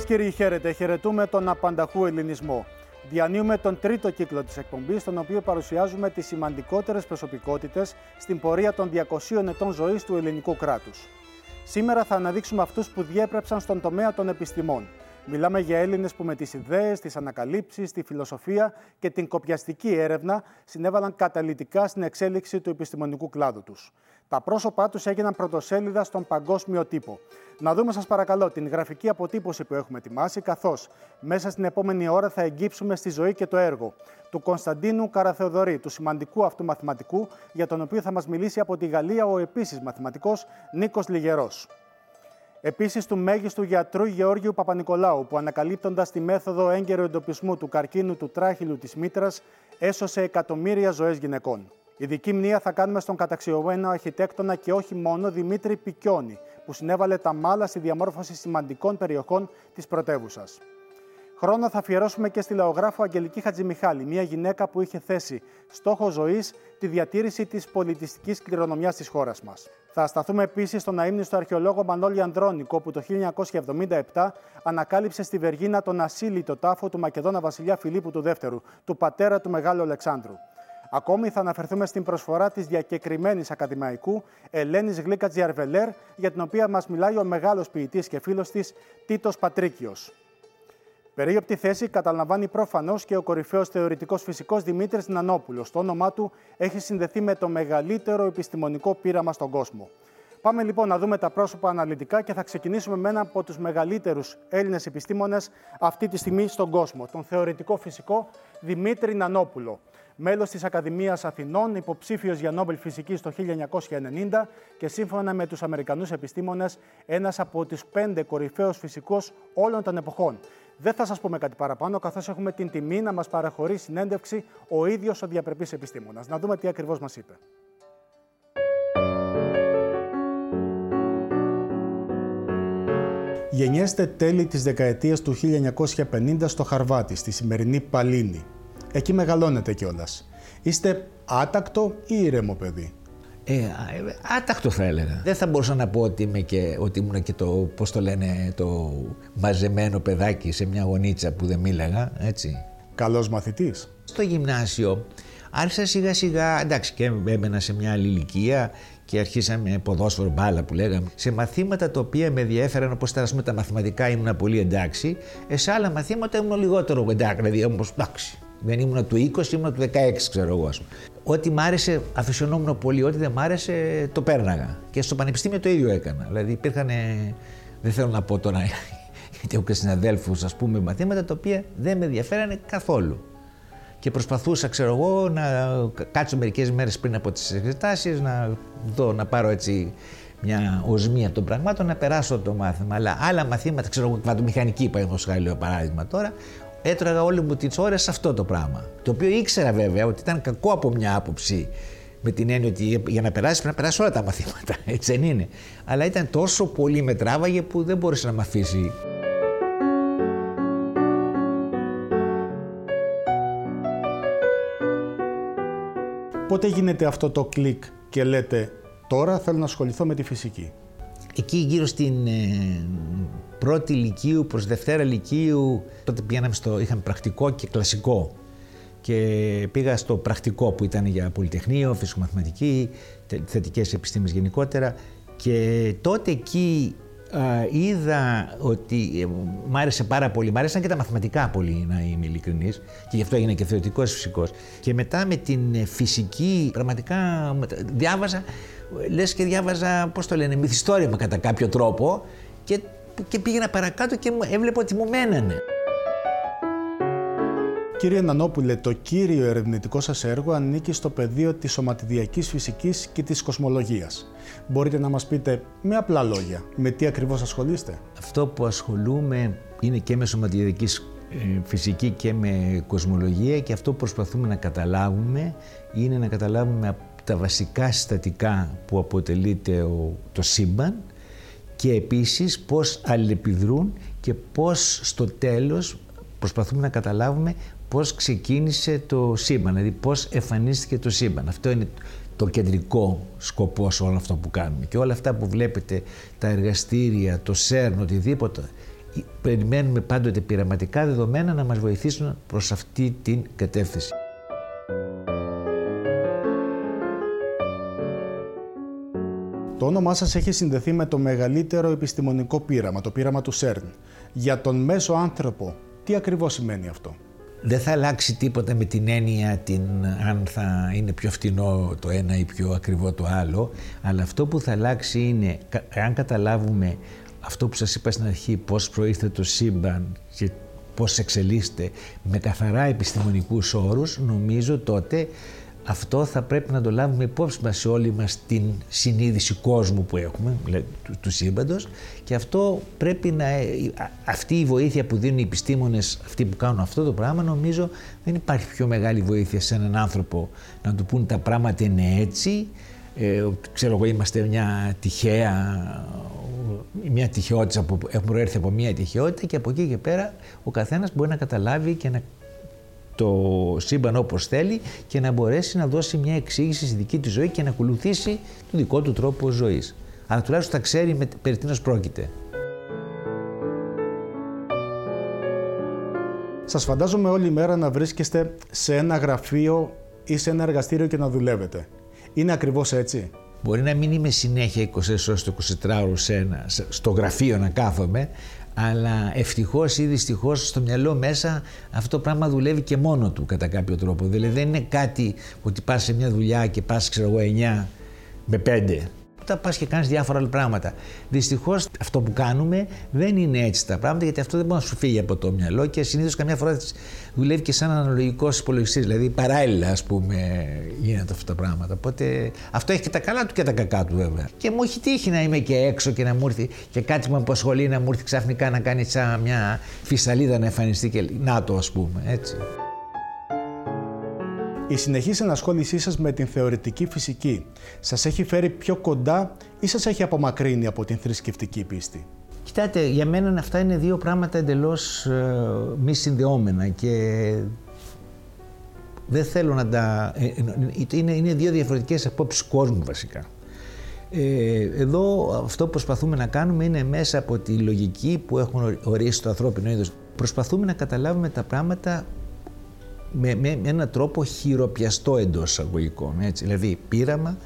Κυρίες και κύριοι, χαίρετε. Χαιρετούμε τον απανταχού ελληνισμό. Διανύουμε τον τρίτο κύκλο της εκπομπής, στον οποίο παρουσιάζουμε τις σημαντικότερες προσωπικότητες στην πορεία των 200 ετών ζωής του ελληνικού κράτους. Σήμερα θα αναδείξουμε αυτούς που διέπρεψαν στον τομέα των επιστημών. Μιλάμε για Έλληνες που με τις ιδέες, τις ανακαλύψεις, τη φιλοσοφία και την κοπιαστική έρευνα συνέβαλαν καταλητικά στην εξέλιξη του επιστημονικού κλάδου τους. Τα πρόσωπά τους έγιναν πρωτοσέλιδα στον παγκόσμιο τύπο. Να δούμε, σας παρακαλώ, την γραφική αποτύπωση που έχουμε ετοιμάσει, καθώς μέσα στην επόμενη ώρα θα εγγύψουμε στη ζωή και το έργο του Κωνσταντίνου Καραθεοδωρή, του σημαντικού αυτού μαθηματικού, για τον οποίο θα μας μιλήσει από τη Γαλλία ο επίσης μαθηματικός Νίκος Λιγερός. Επίσης, του μέγιστου γιατρού Γεώργιου Παπα-Νικολάου, που ανακαλύπτοντας τη μέθοδο έγκαιρου εντοπισμού του καρκίνου του τράχυλου της μήτρας, έσωσε εκατομμύρια ζωές γυναικών. Ειδική μνήμα θα κάνουμε στον καταξιωμένο αρχιτέκτονα και όχι μόνο Δημήτρη Πικιόνη, που συνέβαλε τα μάλα στη διαμόρφωση σημαντικών περιοχών της πρωτεύουσας. Χρόνο θα αφιερώσουμε και στη λαογράφο Αγγελική Χατζημιχάλη, μια γυναίκα που είχε θέσει στόχο ζωής τη διατήρηση της πολιτιστικής κληρονομιάς της χώρας μας. Θα σταθούμε επίσης στον αείμνηστο αρχαιολόγο Μανώλη Ανδρώνικο, που το 1977 ανακάλυψε στη Βεργίνα τον ασύλλητο τάφο του Μακεδόνα βασιλιά Φιλίππου του Δεύτερου, του πατέρα του Μεγάλου Αλεξάνδρου. Ακόμη θα αναφερθούμε στην προσφορά της διακεκριμένης ακαδημαϊκού Ελένης Γλίκα Τζιαρβελέρ, για την οποία μας μιλάει ο μεγάλος ποιητής και φίλος της Τίτος Πατρίκιος. Περίοπτη θέση καταλαμβάνει προφανώς και ο κορυφαίος θεωρητικός φυσικός Δημήτρης Νανόπουλος. Το όνομά του έχει συνδεθεί με το μεγαλύτερο επιστημονικό πείραμα στον κόσμο. Πάμε λοιπόν να δούμε τα πρόσωπα αναλυτικά και θα ξεκινήσουμε με έναν από τους μεγαλύτερους Έλληνες επιστήμονες αυτή τη στιγμή στον κόσμο, τον θεωρητικό φυσικό Δημήτρη Νανόπουλο μέλος της Ακαδημίας Αθηνών, υποψήφιος για Νόμπελ Φυσικής το 1990 και σύμφωνα με τους Αμερικανούς επιστήμονες, ένας από τους πέντε κορυφαίους φυσικούς όλων των εποχών. Δεν θα σας πούμε κάτι παραπάνω, καθώς έχουμε την τιμή να μας παραχωρεί συνέντευξη ο ίδιος ο διαπρεπής επιστήμονας. Να δούμε τι ακριβώς μας είπε. Γενιέστε τέλη της δεκαετίας του 1950 στο Χαρβάτι, στη σημερινή Παλίνη. Εκεί μεγαλώνετε κιόλας. Είστε άτακτο ή ήρεμο παιδί; Ε, άτακτο θα έλεγα. Δεν θα μπορούσα να πω ότι, είμαι και, ότι ήμουν και το, πώς το λένε, το μαζεμένο παιδάκι σε μια γονίτσα που δεν μίλαγα, έτσι. Καλός μαθητής. Στο γυμνάσιο άρχισα σιγά σιγά, εντάξει και έμενα σε μια άλλη ηλικία και αρχίσαμε ποδόσφαιρο μπάλα που λέγαμε. Σε μαθήματα τα οποία με ενδιαφέραν, όπως ήταν τα μαθηματικά, ήμουν πολύ εντάξει. Ε, σε άλλα μαθήματα ήμουν λιγότερο εντάξει. Δηλαδή, όμως εντάξει. Δεν ήμουν του 20, ήμουν του 16, ξέρω εγώ. Ό,τι μ' άρεσε, αφισιωνόμουν πολύ. Ό,τι δεν μ' άρεσε, το πέρναγα. Και στο πανεπιστήμιο το ίδιο έκανα. Δηλαδή, υπήρχαν. Δεν θέλω να πω τώρα, γιατί έχω και συναδέλφους, ας πούμε, μαθήματα τα οποία δεν με ενδιαφέρανε καθόλου. Και προσπαθούσα, ξέρω εγώ, να κάτσω μερικές μέρες πριν από τις εξετάσεις, να δω, να πάρω έτσι μια οσμία των πραγμάτων, να περάσω το μάθημα. Αλλά άλλα μαθήματα, ξέρω εγώ, κβαντομηχανική, παραδείγματος παράδειγμα τώρα, έτρωγα όλη μου τις ώρες σε αυτό το πράγμα. Το οποίο ήξερα βέβαια ότι ήταν κακό από μια άποψη με την έννοια ότι για να περάσεις πρέπει να περάσεις όλα τα μαθήματα. Έτσι δεν είναι. Αλλά ήταν τόσο πολύ με τράβαγε που δεν μπορούσε να με αφήσει. Πότε γίνεται αυτό το κλικ και λέτε τώρα θέλω να ασχοληθώ με τη φυσική. Εκεί γύρω στην ε, πρώτη ηλικίου προς δευτέρα ηλικίου, τότε πήγαμε στο, είχαμε πρακτικό και κλασικό. Και πήγα στο πρακτικό που ήταν για πολυτεχνείο, φυσικομαθηματική, θετικές επιστήμες γενικότερα. Και τότε εκεί είδα ότι ε, μ' άρεσε πάρα πολύ, μ' άρεσαν και τα μαθηματικά πολύ να είμαι ειλικρινής. Και γι' αυτό έγινε και θεωρητικός φυσικός. Και μετά με την φυσική πραγματικά διάβαζα λες και διάβαζα, πώς το λένε, μυθιστόρημα κατά κάποιο τρόπο. Και, και πήγαινα παρακάτω και έβλεπα ότι μου μένανε. Κύριε Νανόπουλε, το κύριο ερευνητικό σας έργο ανήκει στο πεδίο της σωματιδιακής φυσικής και της κοσμολογίας. Μπορείτε να μας πείτε με απλά λόγια, με τι ακριβώς ασχολείστε; Αυτό που ασχολούμαι είναι και με σωματιδιακή ε, φυσική και με κοσμολογία και αυτό που προσπαθούμε να καταλάβουμε είναι να καταλάβουμε τα βασικά συστατικά που αποτελείται το σύμπαν και επίσης πώς αλληλεπιδρούν και πώς στο τέλος προσπαθούμε να καταλάβουμε πώς ξεκίνησε το σύμπαν, δηλαδή πώς εμφανίστηκε το σύμπαν. Αυτό είναι το κεντρικό σκοπός σε όλο αυτό που κάνουμε. Και όλα αυτά που βλέπετε, τα εργαστήρια, το ΣΕΡΝ, οτιδήποτε, περιμένουμε πάντοτε πειραματικά δεδομένα να μας βοηθήσουν προς αυτή την κατεύθυνση. Το όνομά σας έχει συνδεθεί με το μεγαλύτερο επιστημονικό πείραμα, το πείραμα του ΣΕΡΝ. Για τον μέσο άνθρωπο, τι ακριβώς σημαίνει αυτό; Δεν θα αλλάξει τίποτα με την έννοια την, αν θα είναι πιο φτηνό το ένα ή πιο ακριβό το άλλο, αλλά αυτό που θα αλλάξει είναι, αν καταλάβουμε αυτό που σας είπα στην αρχή, πώς προήρθε το σύμπαν και πώς εξελίσσεται με καθαρά επιστημονικούς όρους, νομίζω τότε αυτό θα πρέπει να το λάβουμε υπόψη μας σε όλη μας την συνείδηση κόσμου που έχουμε, του, του σύμπαντος. Και αυτό πρέπει να, αυτή η βοήθεια που δίνουν οι επιστήμονες, αυτοί που κάνουν αυτό το πράγμα, νομίζω δεν υπάρχει πιο μεγάλη βοήθεια σε έναν άνθρωπο να του πούν τα πράγματα είναι έτσι, ε, ξέρω εγώ είμαστε μια τυχαία μια τυχαιότητα που έχουμε έρθει από μια τυχαιότητα και από εκεί και πέρα ο καθένας μπορεί να καταλάβει και να το σύμπαν όπως θέλει και να μπορέσει να δώσει μια εξήγηση στη δική του ζωή και να ακολουθήσει τον δικό του τρόπο ζωής. Αλλά τουλάχιστον θα ξέρει με, περί τίνος πρόκειται. Σας φαντάζομαι όλη μέρα να βρίσκεστε σε ένα γραφείο ή σε ένα εργαστήριο και να δουλεύετε. Είναι ακριβώς έτσι; Μπορεί να μην είμαι συνέχεια 24 ώρες το 24 ώρες στο γραφείο να κάθομαι, αλλά ευτυχώς ή δυστυχώς στο μυαλό μέσα αυτό το πράγμα δουλεύει και μόνο του κατά κάποιο τρόπο. Δηλαδή δεν είναι κάτι ότι πας σε μια δουλειά και πας, ξέρω εγώ, 9 με 5 τα πας και κάνεις διάφορα άλλα πράγματα. Δυστυχώς αυτό που κάνουμε δεν είναι έτσι τα πράγματα, γιατί αυτό δεν μπορεί να σου φύγει από το μυαλό και συνήθως καμιά φορά δουλεύει και σαν αναλογικός υπολογιστής. Δηλαδή παράλληλα, ας πούμε, γίνεται αυτά τα πράγματα. Οπότε αυτό έχει και τα καλά του και τα κακά του, βέβαια. Και μου έχει τύχει να είμαι και έξω και να μου έρθει και κάτι που με απασχολεί να μου έρθει ξαφνικά να κάνει σαν μια φυσαλίδα να εμφανιστεί και να το, ας πούμε, έτσι. Η συνεχής ενασχόλησή σας με την θεωρητική φυσική σας έχει φέρει πιο κοντά ή σας έχει απομακρύνει από την θρησκευτική πίστη; Κοιτάτε, για μένα αυτά είναι δύο πράγματα εντελώς ε, μη συνδεόμενα και δεν θέλω να τα... Ε, ε, είναι, είναι δύο διαφορετικές απόψεις κόσμου βασικά. Ε, εδώ αυτό που προσπαθούμε να κάνουμε είναι μέσα από τη λογική που έχουν ορίσει το ανθρώπινο είδος. Προσπαθούμε να καταλάβουμε τα πράγματα με, με, με έναν τρόπο χειροπιαστό εντός εισαγωγικών. Έτσι. Δηλαδή πείραμα,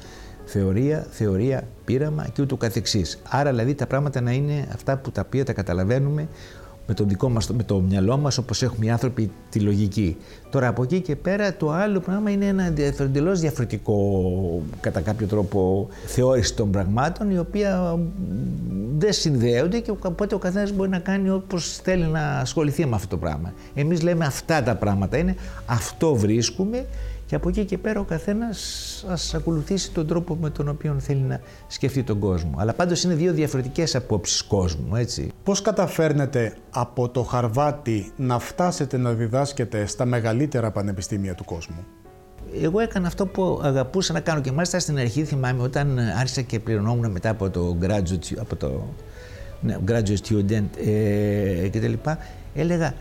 θεωρία, θεωρία, πείραμα και ούτω καθεξής. Άρα δηλαδή τα πράγματα να είναι αυτά που τα οποία τα καταλαβαίνουμε με το δικό μας, με το μυαλό μας όπως έχουμε οι άνθρωποι τη λογική. Τώρα από εκεί και πέρα το άλλο πράγμα είναι ένα εντελώς διαφορετικό κατά κάποιο τρόπο θεώρηση των πραγμάτων η οποία δεν συνδέονται και οπότε ο καθένας μπορεί να κάνει όπως θέλει να ασχοληθεί με αυτό το πράγμα. Εμείς λέμε αυτά τα πράγματα είναι, αυτό βρίσκουμε και από εκεί και πέρα ο καθένας ας ακολουθήσει τον τρόπο με τον οποίο θέλει να σκεφτεί τον κόσμο. Αλλά πάντως είναι δύο διαφορετικές απόψεις κόσμου, έτσι. Πώς καταφέρνετε από το Χαρβάτι να φτάσετε να διδάσκετε στα μεγαλύτερα πανεπιστήμια του κόσμου; Εγώ έκανα αυτό που αγαπούσα να κάνω και μάλιστα στην αρχή θυμάμαι όταν άρχισα και πληρωνόμουν μετά από το graduate, από το, ναι, graduate student ε, κτλ έλεγα,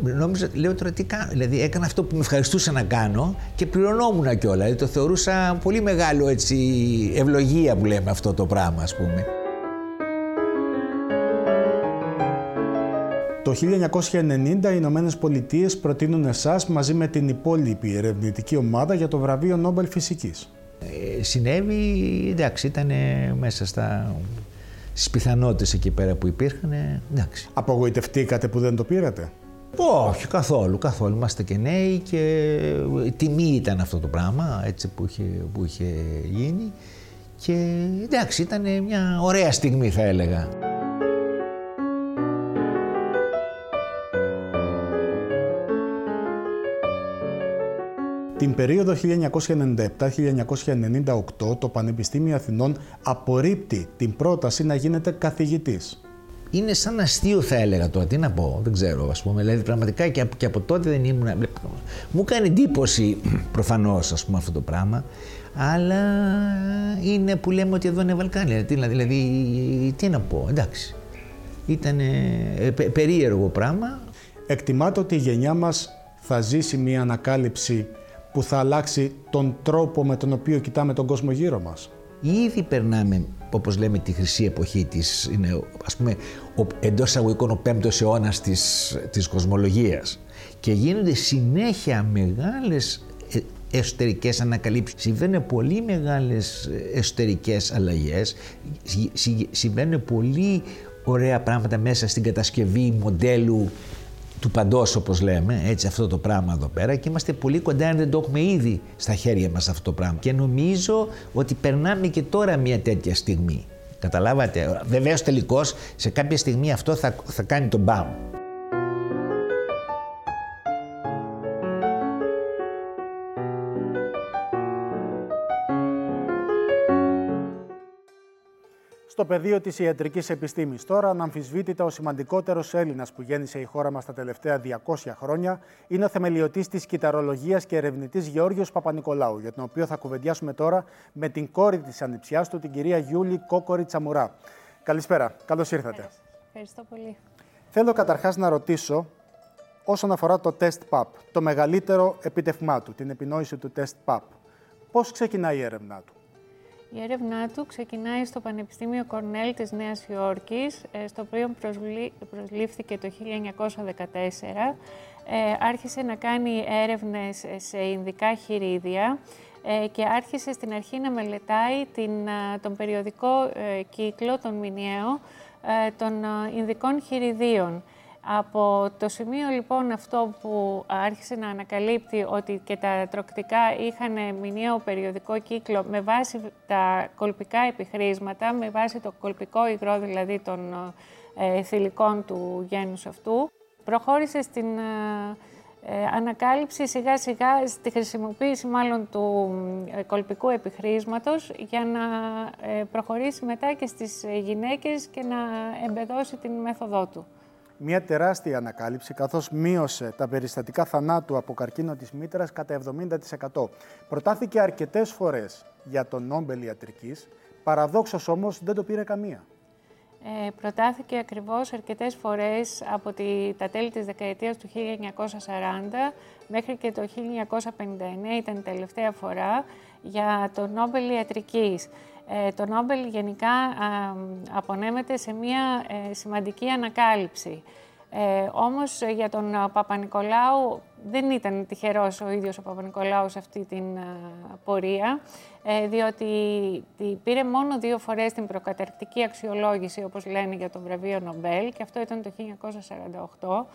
νόμιζα, λέω τώρα τι κάνω. Δηλαδή έκανα αυτό που με ευχαριστούσα να κάνω και πληρωνόμουν κιόλα. Δηλαδή το θεωρούσα πολύ μεγάλο έτσι ευλογία που λέμε αυτό το πράγμα, ας πούμε. Το 1990 οι Ηνωμένες Πολιτείες προτείνουν εσάς μαζί με την υπόλοιπη ερευνητική ομάδα για το βραβείο Νόμπελ Φυσικής. Ε, συνέβη, εντάξει, ήταν μέσα στα στις πιθανότητες εκεί πέρα που υπήρχαν, εντάξει. Απογοητευτήκατε που δεν το πήρατε; Όχι, καθόλου, καθόλου. Είμαστε και νέοι και τιμή ήταν αυτό το πράγμα έτσι που είχε, που είχε γίνει και εντάξει ήταν μια ωραία στιγμή θα έλεγα. Την περίοδο 1997-1998 το Πανεπιστήμιο Αθηνών απορρίπτει την πρόταση να γίνεται καθηγητής. Είναι σαν αστείο θα έλεγα τώρα, τι να πω, δεν ξέρω ας πούμε, δηλαδή πραγματικά και από, και από τότε δεν ήμουν, μου κάνει εντύπωση προφανώς ας πούμε αυτό το πράγμα, αλλά είναι που λέμε ότι εδώ είναι Βαλκάνια, δηλαδή, δηλαδή τι να πω, εντάξει, ήταν ε, περίεργο πράγμα. Εκτιμάται ότι η γενιά μας θα ζήσει μια ανακάλυψη που θα αλλάξει τον τρόπο με τον οποίο κοιτάμε τον κόσμο γύρω μας. Ήδη περνάμε, όπως λέμε, τη χρυσή εποχή της, είναι ας πούμε ο, εντός αγωγικών ο πέμπτος αιώνας της, της κοσμολογίας και γίνονται συνέχεια μεγάλες ε, εσωτερικές ανακαλύψεις. Συμβαίνουν πολύ μεγάλες εσωτερικές αλλαγές, συμβαίνουν πολύ ωραία πράγματα μέσα στην κατασκευή μοντέλου του παντός, όπως λέμε, έτσι αυτό το πράγμα εδώ πέρα και είμαστε πολύ κοντά αν δεν το έχουμε ήδη στα χέρια μας αυτό το πράγμα. Και νομίζω ότι περνάμε και τώρα μια τέτοια στιγμή. Καταλάβατε; Βεβαίως τελικώς σε κάποια στιγμή αυτό θα, θα κάνει τον μπαμ. Στο πεδίο της ιατρικής επιστήμης, τώρα, αναμφισβήτητα ο σημαντικότερος Έλληνας που γέννησε η χώρα μας τα τελευταία 200 χρόνια είναι ο θεμελιωτής της κυταρολογίας και ερευνητής Γεώργιος Παπα-Νικολάου, για τον οποίο θα κουβεντιάσουμε τώρα με την κόρη της ανιψιάς του, την κυρία Γιούλη Κόκορη Τσαμουρά. Καλησπέρα, καλώς ήρθατε. Ευχαριστώ πολύ. Θέλω καταρχάς να ρωτήσω όσον αφορά το τεστ PAP, το μεγαλύτερο επιτευγμά του, την επινόηση του τεστ PAP. Πώς ξεκινάει η έρευνά του; Η έρευνά του ξεκινάει στο Πανεπιστήμιο Κορνέλ της Νέας Υόρκης, ε, στο οποίο προσλήφθηκε το 1914. Ε, άρχισε να κάνει έρευνες σε Ινδικά χειρίδια ε, και άρχισε στην αρχή να μελετάει την, τον περιοδικό κύκλο, τον μηνιαίο, των Ινδικών χειριδίων. Από το σημείο λοιπόν αυτό που άρχισε να ανακαλύπτει ότι και τα τροκτικά είχαν μηνιαίο περιοδικό κύκλο με βάση τα κολπικά επιχρήσματα, με βάση το κολπικό υγρό δηλαδή των ε, θηλυκών του γένους αυτού, προχώρησε στην ε, ε, ανακάλυψη σιγά σιγά, στη χρησιμοποίηση μάλλον του ε, κολπικού επιχρήσματος για να ε, προχωρήσει μετά και στις γυναίκες και να εμπεδώσει την μέθοδό του μια τεράστια ανακάλυψη, καθώς μείωσε τα περιστατικά θανάτου από καρκίνο της μήτρας κατά 70%. Προτάθηκε αρκετές φορές για τον Νόμπελ Ιατρικής, παραδόξως όμως δεν το πήρε καμία. Ε, προτάθηκε ακριβώς αρκετές φορές από τη, τα τέλη της δεκαετίας του 1940 μέχρι και το 1959 ήταν η τελευταία φορά για τον Νόμπελ Ιατρικής. Ε, το Νόμπελ γενικά απονέμεται σε μια ε, σημαντική ανακάλυψη. Ε, όμως για τον Παπα-Νικολάου δεν ήταν τυχερός ο ίδιος ο Παπα-Νικολάου σε αυτή την πορεία, διότι πήρε μόνο δύο φορές την προκαταρκτική αξιολόγηση, όπως λένε, για το βραβείο Νομπέλ και αυτό ήταν το 1948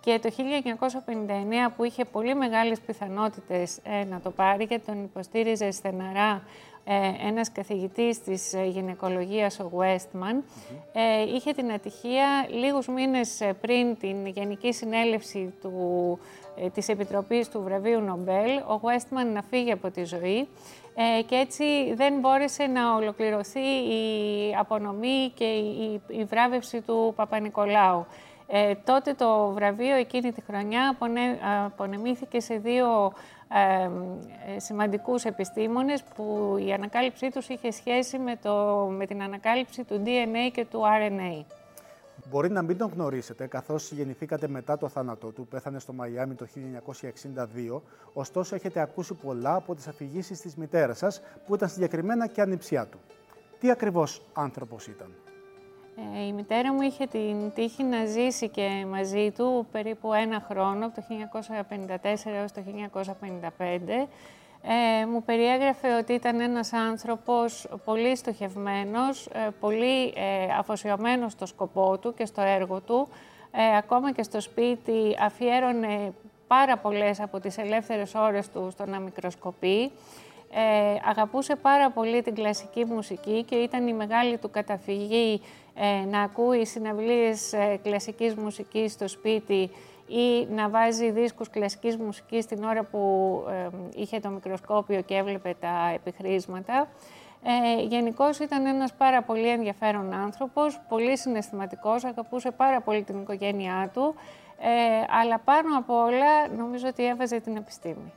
και το 1959 που είχε πολύ μεγάλες πιθανότητες να το πάρει και τον υποστήριζε στεναρά ε, ένας καθηγητής της ε, γυναικολογίας, ο Westman, ε, είχε την ατυχία λίγους μήνες πριν την Γενική Συνέλευση του, της Επιτροπής του Βραβείου Νομπέλ, ο Westman να φύγει από τη ζωή και έτσι δεν μπόρεσε να ολοκληρωθεί η απονομή και η, η βράβευση του Παπα-Νικολάου. Ε, τότε το βραβείο εκείνη τη χρονιά απονεμήθηκε σε δύο ε, σημαντικούς επιστήμονες που η ανακάλυψή τους είχε σχέση με, το, με την ανακάλυψη του DNA και του RNA. Μπορεί να μην τον γνωρίσετε, καθώς γεννηθήκατε μετά το θάνατό του, πέθανε στο Μαϊάμι το 1962, ωστόσο έχετε ακούσει πολλά από τις αφηγήσεις της μητέρας σας, που ήταν συγκεκριμένα και ανιψιά του. Τι ακριβώς άνθρωπος ήταν; Ε, η μητέρα μου είχε την τύχη να ζήσει και μαζί του περίπου ένα χρόνο, από το 1954 έως το 1955. Ε, μου περιέγραφε ότι ήταν ένας άνθρωπος πολύ στοχευμένος, ε, πολύ ε, αφοσιωμένος στο σκοπό του και στο έργο του. Ε, ακόμα και στο σπίτι αφιέρωνε πάρα πολλές από τις ελεύθερες ώρες του στο να μικροσκοπεί. Ε, αγαπούσε πάρα πολύ την κλασική μουσική και ήταν η μεγάλη του καταφυγή ε, να ακούει συναυλίες ε, κλασικής μουσικής στο σπίτι ή να βάζει δίσκους κλασικής μουσικής την ώρα που ε, είχε το μικροσκόπιο και έβλεπε τα επιχρήσματα. Ε, Γενικώς ήταν ένας πάρα πολύ ενδιαφέρον άνθρωπος, πολύ συναισθηματικός, αγαπούσε πάρα πολύ την οικογένειά του, ε, αλλά πάνω από όλα νομίζω ότι έβαζε την επιστήμη.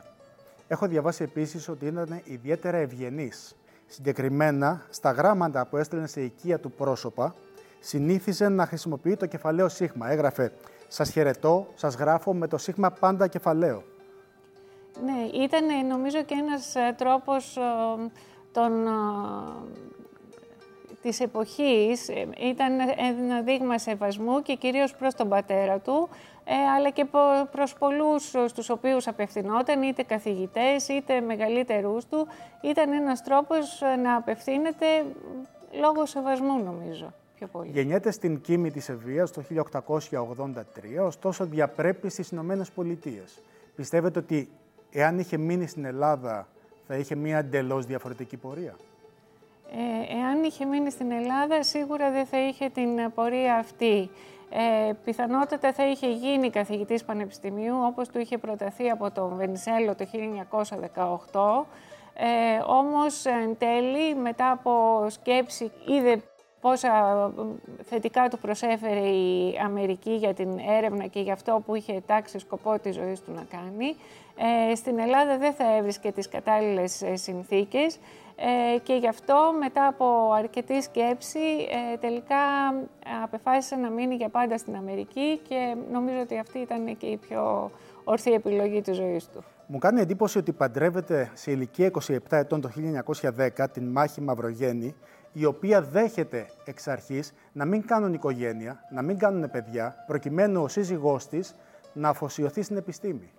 Έχω διαβάσει επίσης ότι ήταν ιδιαίτερα ευγενής. Συγκεκριμένα, στα γράμματα που έστελνε σε οικία του πρόσωπα, συνήθιζε να χρησιμοποιεί το κεφαλαίο σίγμα. Έγραφε «Σας χαιρετώ, σας γράφω με το σίγμα πάντα κεφαλαίο». Ναι, ήταν νομίζω και ένας ε, τρόπος των, της εποχής ήταν ένα δείγμα σεβασμού και κυρίως προς τον πατέρα του, ε, αλλά και προς πολλούς στους οποίους απευθυνόταν, είτε καθηγητές, είτε μεγαλύτερούς του. Ήταν ένας τρόπος να απευθύνεται λόγω σεβασμού, νομίζω. Πιο πολύ. Γεννιέται στην Κίμη της Ευβοίας το 1883, ωστόσο διαπρέπει στις Ηνωμένες Πολιτείες. Πιστεύετε ότι εάν είχε μείνει στην Ελλάδα θα είχε μία εντελώς διαφορετική πορεία; Ε, εάν είχε μείνει στην Ελλάδα, σίγουρα δεν θα είχε την πορεία αυτή. Ε, πιθανότατα θα είχε γίνει καθηγητής πανεπιστημίου, όπως του είχε προταθεί από τον Βενιζέλο το 1918. Ε, όμως, εν τέλει, μετά από σκέψη, είδε πόσα θετικά του προσέφερε η Αμερική για την έρευνα και για αυτό που είχε τάξει σκοπό της ζωής του να κάνει. Ε, στην Ελλάδα δεν θα έβρισκε τις κατάλληλες ε, συνθήκες ε, και γι' αυτό μετά από αρκετή σκέψη ε, τελικά απεφάσισε να μείνει για πάντα στην Αμερική και νομίζω ότι αυτή ήταν και η πιο ορθή επιλογή της ζωής του. Μου κάνει εντύπωση ότι παντρεύεται σε ηλικία 27 ετών το 1910 την Μάχη Μαυρογέννη, η οποία δέχεται εξ αρχής να μην κάνουν οικογένεια, να μην κάνουν παιδιά, προκειμένου ο σύζυγός της να αφοσιωθεί στην επιστήμη.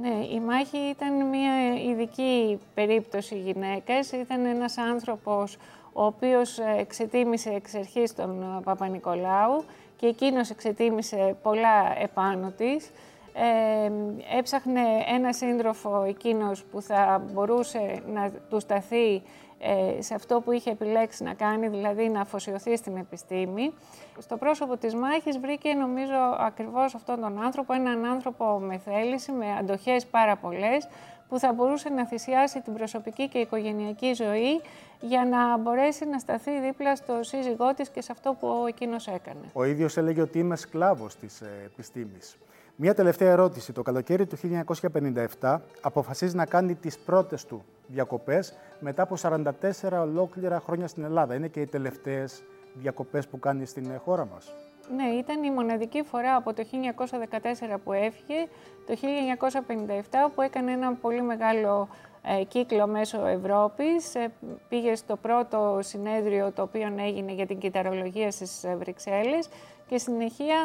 Ναι, η Μάχη ήταν μια ειδική περίπτωση γυναίκας. Ήταν ένας άνθρωπος ο οποίος εξετίμησε εξ αρχής τον ε, Παπα-Νικολάου και εκείνος εξετίμησε πολλά επάνω της. Ε, έψαχνε ένα σύντροφο εκείνος που θα μπορούσε να του σταθεί ε, σε αυτό που είχε επιλέξει να κάνει, δηλαδή να αφοσιωθεί στην επιστήμη. Στο πρόσωπο της μάχης βρήκε νομίζω ακριβώς αυτόν τον άνθρωπο, έναν άνθρωπο με θέληση, με αντοχές πάρα πολλές, που θα μπορούσε να θυσιάσει την προσωπική και οικογενειακή ζωή για να μπορέσει να σταθεί δίπλα στο σύζυγό της και σε αυτό που εκείνος έκανε. Ο ίδιος έλεγε ότι είμαι σκλάβος της ε, επιστήμης. Μία τελευταία ερώτηση. Το καλοκαίρι του 1957 αποφασίζει να κάνει τις πρώτες του διακοπές μετά από 44 ολόκληρα χρόνια στην Ελλάδα. Είναι και οι τελευταίες διακοπές που κάνει στην ε, χώρα μας. Ναι, ήταν η μοναδική φορά από το 1914 που έφυγε, το 1957 που έκανε ένα πολύ μεγάλο ε, κύκλο μέσω Ευρώπης. Ε, πήγε στο πρώτο συνέδριο το οποίο έγινε για την κυταρολογία στις Βρυξέλλες και συνεχεία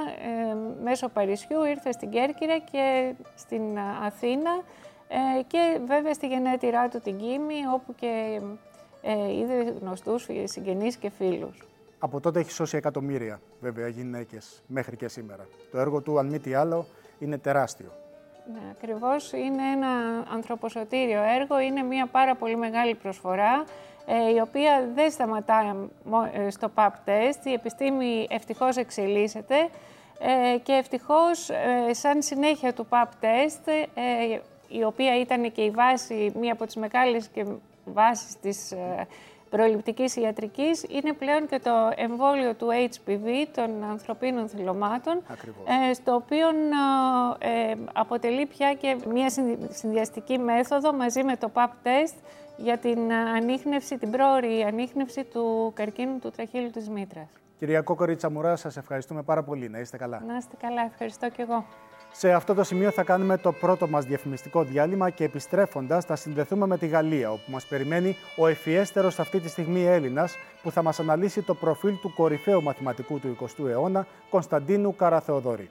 μέσω Παρισιού ήρθε στην Κέρκυρα και στην Αθήνα και βέβαια στη γενέτειρά του την Κίμη όπου και είδε γνωστούς συγγενείς και φίλους. Από τότε έχει σώσει εκατομμύρια βέβαια γυναίκες μέχρι και σήμερα. Το έργο του, αν μη τι άλλο, είναι τεράστιο. Ναι, ακριβώς. Είναι ένα ανθρωποσωτήριο έργο, είναι μια πάρα πολύ μεγάλη προσφορά, ε, η οποία δεν σταματάει ε, στο PAP test. Η επιστήμη ευτυχώς εξελίσσεται ε, και ευτυχώς σαν συνέχεια του PAP test, η οποία ήταν και η βάση, μία από τις μεγάλες και βάσεις της προληπτικής ιατρικής είναι πλέον και το εμβόλιο του HPV των ανθρωπίνων θυλωμάτων, ε, στο οποίο ε, αποτελεί πια και μια συνδυαστική μέθοδο μαζί με το PAP test για την ανείχνευση, την πρόορη ανείχνευση του καρκίνου του τραχύλου της μήτρας. Κυρία Κόκορη Τσαμουρά, σας ευχαριστούμε πάρα πολύ. Να είστε καλά. Να είστε καλά. Ευχαριστώ και εγώ. Σε αυτό το σημείο θα κάνουμε το πρώτο μας διαφημιστικό διάλειμμα και επιστρέφοντας θα συνδεθούμε με τη Γαλλία, όπου μας περιμένει ο ευφιέστερος αυτή τη στιγμή Έλληνας, που θα μας αναλύσει το προφίλ του κορυφαίου μαθηματικού του 20ου αιώνα, Κωνσταντίνου Καραθεοδωρή.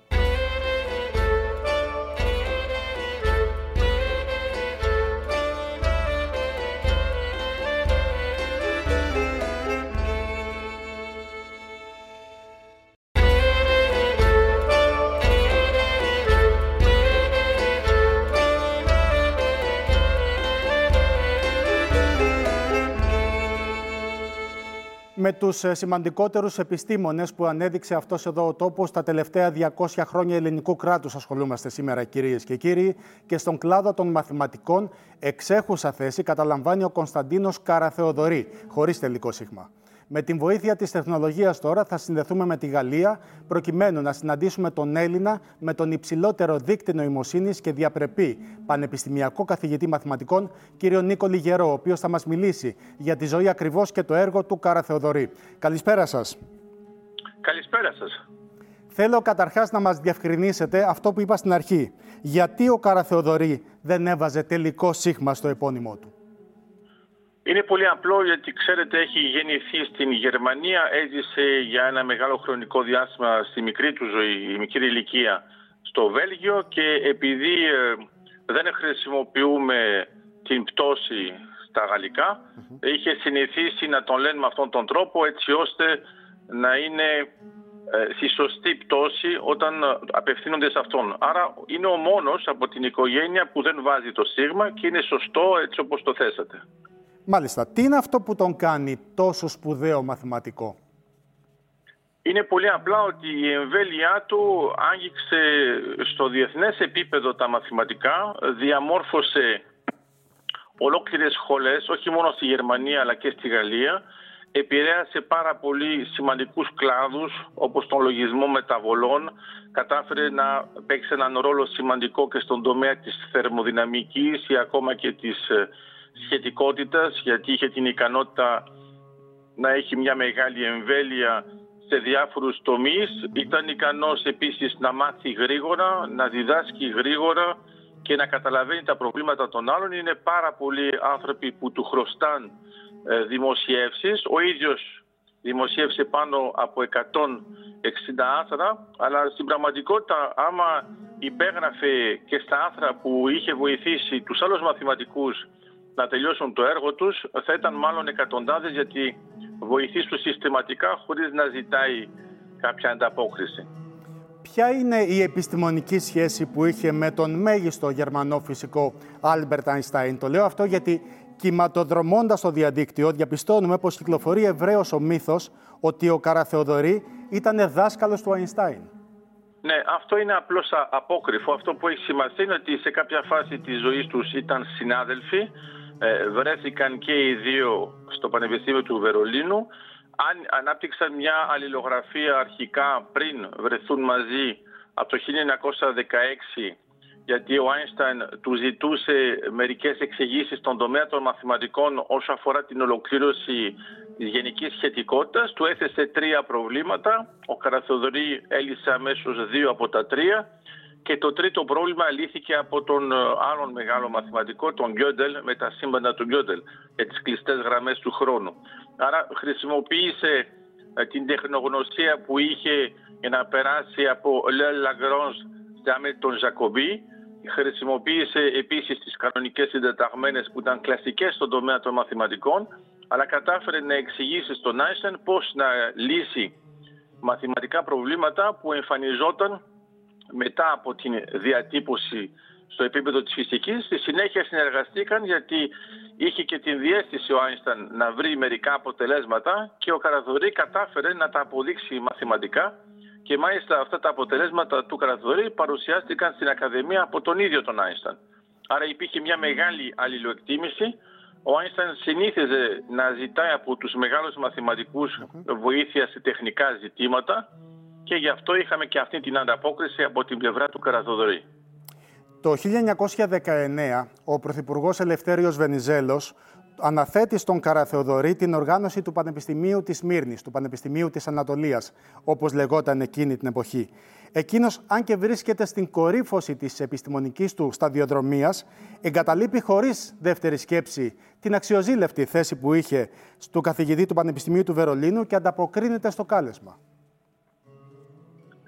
Με τους ε, σημαντικότερους επιστήμονες που ανέδειξε αυτός εδώ ο τόπος τα τελευταία 200 χρόνια ελληνικού κράτους. Ασχολούμαστε σήμερα, κυρίες και κύριοι, και στον κλάδο των μαθηματικών εξέχουσα θέση καταλαμβάνει ο Κωνσταντίνος Καραθεοδωρή, χωρίς τελικό σίγμα. Με την βοήθεια της τεχνολογίας τώρα θα συνδεθούμε με τη Γαλλία προκειμένου να συναντήσουμε τον Έλληνα με τον υψηλότερο δείκτη νοημοσύνης και διαπρεπή πανεπιστημιακό καθηγητή μαθηματικών κύριο Νίκο Λιγερό, ο οποίος θα μας μιλήσει για τη ζωή ακριβώς και το έργο του Κάρα Θεοδωρή. Καλησπέρα σας. Καλησπέρα σας. Θέλω καταρχάς να μας διευκρινίσετε αυτό που είπα στην αρχή. Γιατί ο Καραθεοδωρή δεν έβαζε τελικό σίγμα στο επώνυμό του; Είναι πολύ απλό γιατί ξέρετε έχει γεννηθεί στην Γερμανία, έζησε για ένα μεγάλο χρονικό διάστημα στη μικρή του ζωή, η μικρή ηλικία στο Βέλγιο και επειδή ε, δεν χρησιμοποιούμε την πτώση στα γαλλικα είχε συνηθίσει να τον λένε με αυτόν τον τρόπο έτσι ώστε να είναι ε, στη σωστή πτώση όταν απευθύνονται σε αυτόν. Άρα είναι ο μόνος από την οικογένεια που δεν βάζει το σίγμα και είναι σωστό έτσι όπως το θέσατε. Μάλιστα. Τι είναι αυτό που τον κάνει τόσο σπουδαίο μαθηματικό; Είναι πολύ απλά ότι η εμβέλειά του άγγιξε στο διεθνές επίπεδο τα μαθηματικά, διαμόρφωσε ολόκληρες σχολές, όχι μόνο στη Γερμανία αλλά και στη Γαλλία, επηρέασε πάρα πολύ σημαντικούς κλάδους όπως τον λογισμό μεταβολών, κατάφερε να παίξει έναν ρόλο σημαντικό και στον τομέα της θερμοδυναμικής ή ακόμα και της ε, σχετικότητας γιατί είχε την ικανότητα να έχει μια μεγάλη εμβέλεια σε διάφορους τομείς. Ήταν ικανός επίσης να μάθει γρήγορα, να διδάσκει γρήγορα και να καταλαβαίνει τα προβλήματα των άλλων. Είναι πάρα πολλοί άνθρωποι που του χρωστάν ε, δημοσιεύσεις. Ο ίδιος δημοσίευσε πάνω από 160 άθρα, αλλά στην πραγματικότητα άμα υπέγραφε και στα άθρα που είχε βοηθήσει τους άλλους μαθηματικούς να τελειώσουν το έργο τους, θα ήταν μάλλον εκατοντάδες γιατί βοηθούσε συστηματικά χωρίς να ζητάει κάποια ανταπόκριση. Ποια είναι η επιστημονική σχέση που είχε με τον μέγιστο γερμανό φυσικό Άλμπερτ Αϊνστάιν; Το λέω αυτό γιατί κυματοδρομώντας το διαδίκτυο, διαπιστώνουμε πως κυκλοφορεί ευρέως ο μύθος ότι ο Καραθεοδωρή ήταν δάσκαλος του Αϊνστάιν. Ναι, αυτό είναι απλώς απόκριφο. Αυτό που έχει σημασία είναι ότι σε κάποια φάση της ζωής τους ήταν συνάδελφοι. Ε, βρέθηκαν και οι δύο στο Πανεπιστήμιο του Βερολίνου. Αν, ανάπτυξαν μια αλληλογραφία αρχικά πριν βρεθούν μαζί από το 1916 γιατί ο Άινσταν του ζητούσε μερικές εξηγήσεις στον τομέα των μαθηματικών όσο αφορά την ολοκλήρωση της γενικής σχετικότητας. Του έθεσε τρία προβλήματα. Ο Καραθοδωρή έλυσε αμέσως δύο από τα τρία και το τρίτο πρόβλημα λύθηκε από τον ε, άλλον μεγάλο μαθηματικό, τον Γκιόντελ, με τα σύμπαντα του Γκιόντελ και τις κλειστές γραμμές του χρόνου. Άρα χρησιμοποίησε ε, την τεχνογνωσία που είχε για να περάσει από Λε Λαγκρόνς με τον Ζακομπί. Χρησιμοποίησε επίσης τις κανονικές συντεταγμένες που ήταν κλασικές στον τομέα των μαθηματικών, αλλά κατάφερε να εξηγήσει στον Άισεν πώς να λύσει μαθηματικά προβλήματα που εμφανιζόταν μετά από την διατύπωση στο επίπεδο της φυσικής. Στη συνέχεια συνεργαστήκαν γιατί είχε και την διέστηση ο Άινσταν να βρει μερικά αποτελέσματα και ο Καραδορή κατάφερε να τα αποδείξει μαθηματικά και μάλιστα αυτά τα αποτελέσματα του Καραδορή παρουσιάστηκαν στην Ακαδημία από τον ίδιο τον Άινσταν. Άρα υπήρχε μια μεγάλη αλληλοεκτίμηση. Ο Άινσταν συνήθιζε να ζητάει από τους μεγάλους μαθηματικούς βοήθεια σε τεχνικά ζητήματα και γι' αυτό είχαμε και αυτή την ανταπόκριση από την πλευρά του Καραθοδωρή. Το 1919, ο Πρωθυπουργός Ελευθέριος Βενιζέλος αναθέτει στον Καραθεοδωρή την οργάνωση του Πανεπιστημίου της Μύρνης, του Πανεπιστημίου της Ανατολίας, όπως λεγόταν εκείνη την εποχή. Εκείνος, αν και βρίσκεται στην κορύφωση της επιστημονικής του σταδιοδρομίας, εγκαταλείπει χωρίς δεύτερη σκέψη την αξιοζήλευτη θέση που είχε του καθηγητή του Πανεπιστημίου του Βερολίνου και ανταποκρίνεται στο κάλεσμα.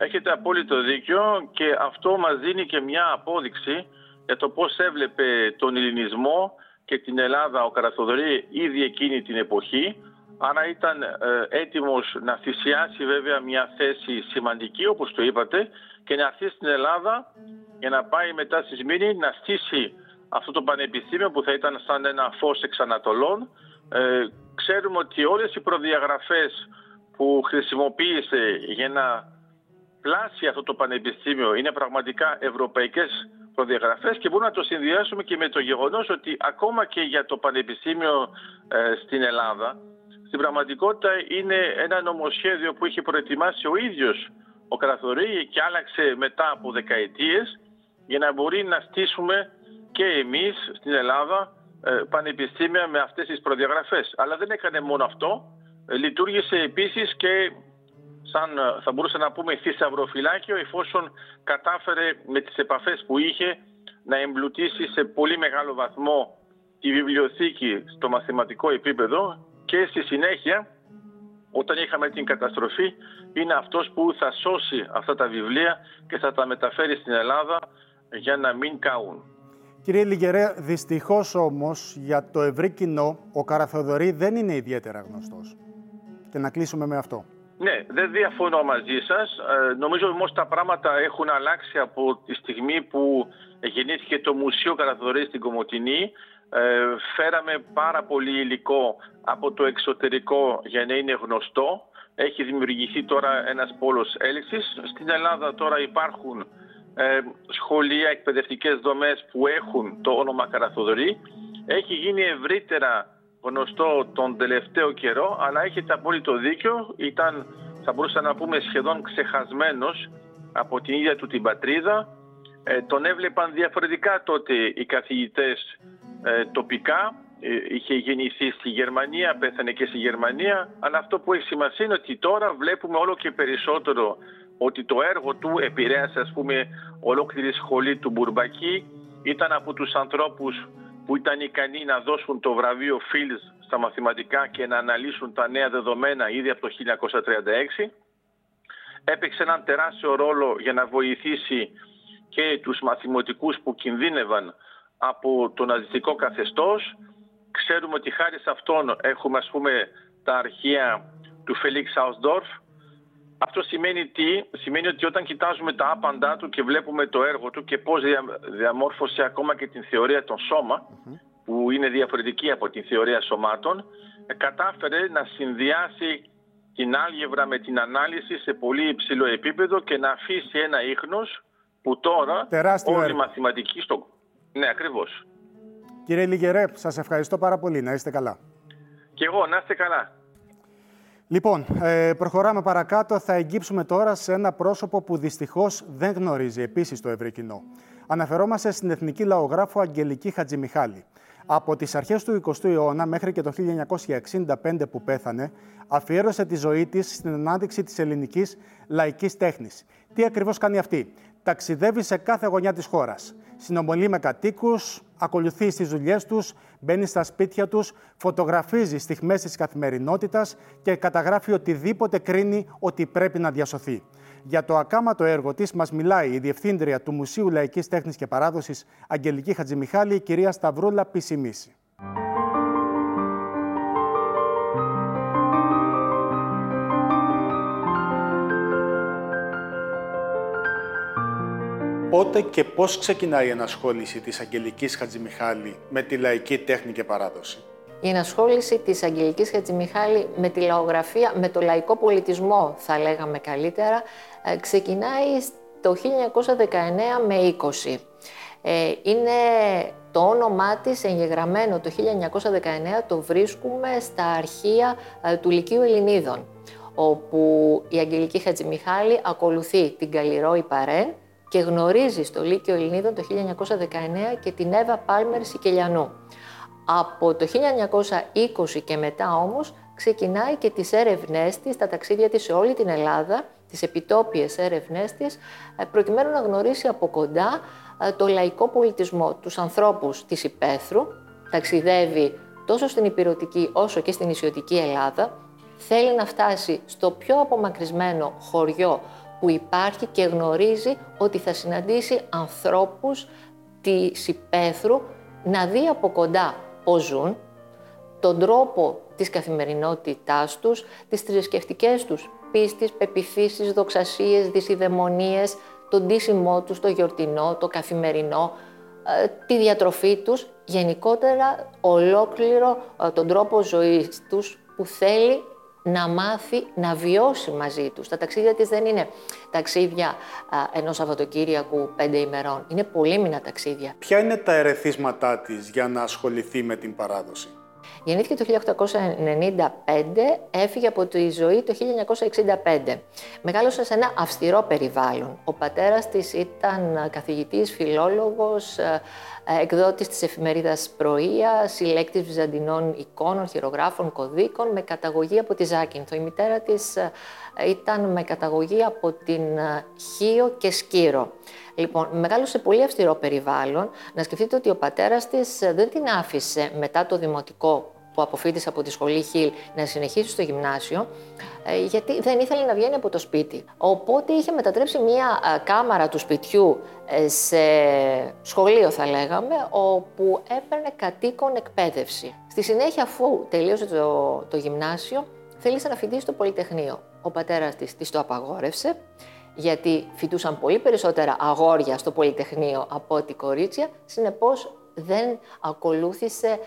Έχετε απόλυτο δίκιο και αυτό μας δίνει και μια απόδειξη για το πώς έβλεπε τον ελληνισμό και την Ελλάδα ο Καραθοδωρή ήδη εκείνη την εποχή. Άρα ήταν ε, έτοιμος να θυσιάσει βέβαια μια θέση σημαντική όπως το είπατε και να έρθει στην Ελλάδα για να πάει μετά στη Σμήνη να στήσει αυτό το πανεπιστήμιο που θα ήταν σαν ένα φως εξ Ανατολών. Ε, ξέρουμε ότι όλες οι προδιαγραφές που χρησιμοποίησε για να πλάσει αυτό το πανεπιστήμιο είναι πραγματικά ευρωπαϊκές προδιαγραφές και μπορούμε να το συνδυάσουμε και με το γεγονός ότι ακόμα και για το πανεπιστήμιο ε, στην Ελλάδα στην πραγματικότητα είναι ένα νομοσχέδιο που είχε προετοιμάσει ο ίδιος ο Καραθορή και άλλαξε μετά από δεκαετίες για να μπορεί να στήσουμε και εμείς στην Ελλάδα ε, πανεπιστήμια με αυτές τις προδιαγραφές. Αλλά δεν έκανε μόνο αυτό, ε, λειτουργήσε επίσης και σαν ε, θα μπορούσα να πούμε θησαυροφυλάκιο εφόσον κατάφερε με τις επαφές που είχε να εμπλουτίσει σε πολύ μεγάλο βαθμό τη βιβλιοθήκη στο μαθηματικό επίπεδο και στη συνέχεια όταν είχαμε την καταστροφή είναι αυτός που θα σώσει αυτά τα βιβλία και θα τα μεταφέρει στην Ελλάδα για να μην καούν. Κύριε Λιγερέ, δυστυχώς όμως για το ευρύ κοινό ο Καραθεοδωρή δεν είναι ιδιαίτερα γνωστός. Και να κλείσουμε με αυτό. Ναι, δεν διαφωνώ μαζί σας. Ε, νομίζω όμως τα πράγματα έχουν αλλάξει από τη στιγμή που γεννήθηκε το Μουσείο Καραθοδωρή στην Κομωτινή. Ε, φέραμε πάρα πολύ υλικό από το εξωτερικό για να είναι γνωστό. Έχει δημιουργηθεί τώρα ένας πόλος έλξης. Στην Ελλάδα τώρα υπάρχουν ε, σχολεία, εκπαιδευτικές δομές που έχουν το όνομα Καραθοδωρή. Έχει γίνει ευρύτερα γνωστό τον τελευταίο καιρό, αλλά έχετε απόλυτο δίκιο. Ήταν, θα μπορούσα να πούμε, σχεδόν ξεχασμένος από την ίδια του την πατρίδα. Ε, τον έβλεπαν διαφορετικά τότε οι καθηγητές ε, τοπικά. Ε, είχε γεννηθεί στη Γερμανία, πέθανε και στη Γερμανία. Αλλά αυτό που έχει σημασία είναι ότι τώρα βλέπουμε όλο και περισσότερο ότι το έργο του επηρέασε, ας πούμε, ολόκληρη σχολή του Μπουρμπακή. Ήταν από τους ανθρώπους που ήταν ικανοί να δώσουν το βραβείο Fields στα μαθηματικά και να αναλύσουν τα νέα δεδομένα ήδη από το 1936. Έπαιξε έναν τεράστιο ρόλο για να βοηθήσει και τους μαθηματικούς που κινδύνευαν από το ναζιστικό καθεστώς. Ξέρουμε ότι χάρη σε αυτόν έχουμε ας πούμε τα αρχεία του Φελίξ Αουσδόρφ αυτό σημαίνει τι, σημαίνει ότι όταν κοιτάζουμε τα άπαντά του και βλέπουμε το έργο του και πώς διαμόρφωσε ακόμα και την θεωρία των σώμα, που είναι διαφορετική από την θεωρία σωμάτων, ε, κατάφερε να συνδυάσει την άλγευρα με την ανάλυση σε πολύ υψηλό επίπεδο και να αφήσει ένα ίχνος που τώρα Τεράστιο όλοι οι μαθηματικοί στο... Ναι, ακριβώς. Κύριε Λιγερέ, σας ευχαριστώ πάρα πολύ. Να είστε καλά. Και εγώ, να είστε καλά. Λοιπόν, ε, προχωράμε παρακάτω. Θα εγγύψουμε τώρα σε ένα πρόσωπο που δυστυχώς δεν γνωρίζει επίσης το ευρύ κοινό. Αναφερόμαστε στην εθνική λαογράφο Αγγελική Χατζημιχάλη. Από τις αρχές του 20ου αιώνα μέχρι και το 1965 που πέθανε, αφιέρωσε τη ζωή της στην ανάδειξη της ελληνικής λαϊκής τέχνης. Τι ακριβώς κάνει αυτή; Ταξιδεύει σε κάθε γωνιά της χώρας συνομιλεί με κατοίκους, ακολουθείς στι δουλειές τους, μπαίνεις στα σπίτια τους, φωτογραφίζεις στιγμές της καθημερινότητας και καταγράφει οτιδήποτε κρίνει ότι πρέπει να διασωθεί. Για το ακάματο έργο της μας μιλάει η Διευθύντρια του Μουσείου Λαϊκής Τέχνης και Παράδοσης Αγγελική Χατζημιχάλη, η κυρία Σταυρούλα Πισιμίση. Πότε και πώς ξεκινάει η ενασχόληση της Αγγελικής Χατζημιχάλη με τη λαϊκή τέχνη και παράδοση; Η ενασχόληση της Αγγελικής Χατζημιχάλη με τη λαογραφία, με το λαϊκό πολιτισμό θα λέγαμε καλύτερα, ε, ξεκινάει το 1919 με 20. Ε, είναι το όνομά της εγγεγραμμένο το 1919, το βρίσκουμε στα αρχεία ε, του Λυκείου Ελληνίδων, όπου η Αγγελική Χατζημιχάλη ακολουθεί την Καλλιρόη Παρέν και γνωρίζεις στο Λύκειο Ελληνίδων το 1919 και την Εύα Πάλμερ Σικελιανού. Από το 1920 και μετά όμως ξεκινάει και τις έρευνές της, τα ταξίδια της σε όλη την Ελλάδα, τις επιτόπιες έρευνές της, ε, προκειμένου να γνωρίσει από κοντά ε, το λαϊκό πολιτισμό, τους ανθρώπους της Υπέθρου, ταξιδεύει τόσο στην υπηρετική όσο και στην νησιωτική Ελλάδα, θέλει να φτάσει στο πιο απομακρυσμένο χωριό που υπάρχει και γνωρίζει ότι θα συναντήσει ανθρώπους της υπαίθρου να δει από κοντά πώς ζουν, τον τρόπο της καθημερινότητάς τους, τις θρησκευτικές τους πίστης, πεπιθήσεις, δοξασίες, δυσιδαιμονίες, τον ντύσιμό τους, το γιορτινό, το καθημερινό, ε, τη διατροφή τους, γενικότερα ολόκληρο ε, τον τρόπο ζωής τους που θέλει να μάθει να βιώσει μαζί τους. Τα ταξίδια της δεν είναι ταξίδια α, ενός Σαββατοκύριακου πέντε ημερών. Είναι πολύμηνα ταξίδια. Ποια είναι τα ερεθίσματά της για να ασχοληθεί με την παράδοση; Γεννήθηκε το 1895, έφυγε από τη ζωή το 1965. Μεγάλωσε σε ένα αυστηρό περιβάλλον. Ο πατέρας της ήταν καθηγητής, φιλόλογος, ε, ε, εκδότης της εφημερίδας Πρωία, συλλέκτης βυζαντινών εικόνων, χειρογράφων, κωδίκων, με καταγωγή από τη Ζάκυνθο. Η μητέρα της ε, ήταν με καταγωγή από την ε, Χίο και Σκύρο. Λοιπόν, μεγάλωσε πολύ αυστηρό περιβάλλον. Να σκεφτείτε ότι ο πατέρας της δεν την άφησε μετά το δημοτικό που αποφύτησε από τη σχολή Χιλ να συνεχίσει στο γυμνάσιο, ε, γιατί δεν ήθελε να βγαίνει από το σπίτι. Οπότε είχε μετατρέψει μία ε, κάμαρα του σπιτιού ε, σε σχολείο, θα λέγαμε, όπου έπαιρνε κατοίκον εκπαίδευση. Στη συνέχεια, αφού τελείωσε το, το γυμνάσιο, θέλησε να φοιτήσει στο Πολυτεχνείο. Ο πατέρας της της το απαγόρευσε, γιατί φοιτούσαν πολύ περισσότερα αγόρια στο Πολυτεχνείο από ότι κορίτσια, συνεπώς δεν ακολούθησε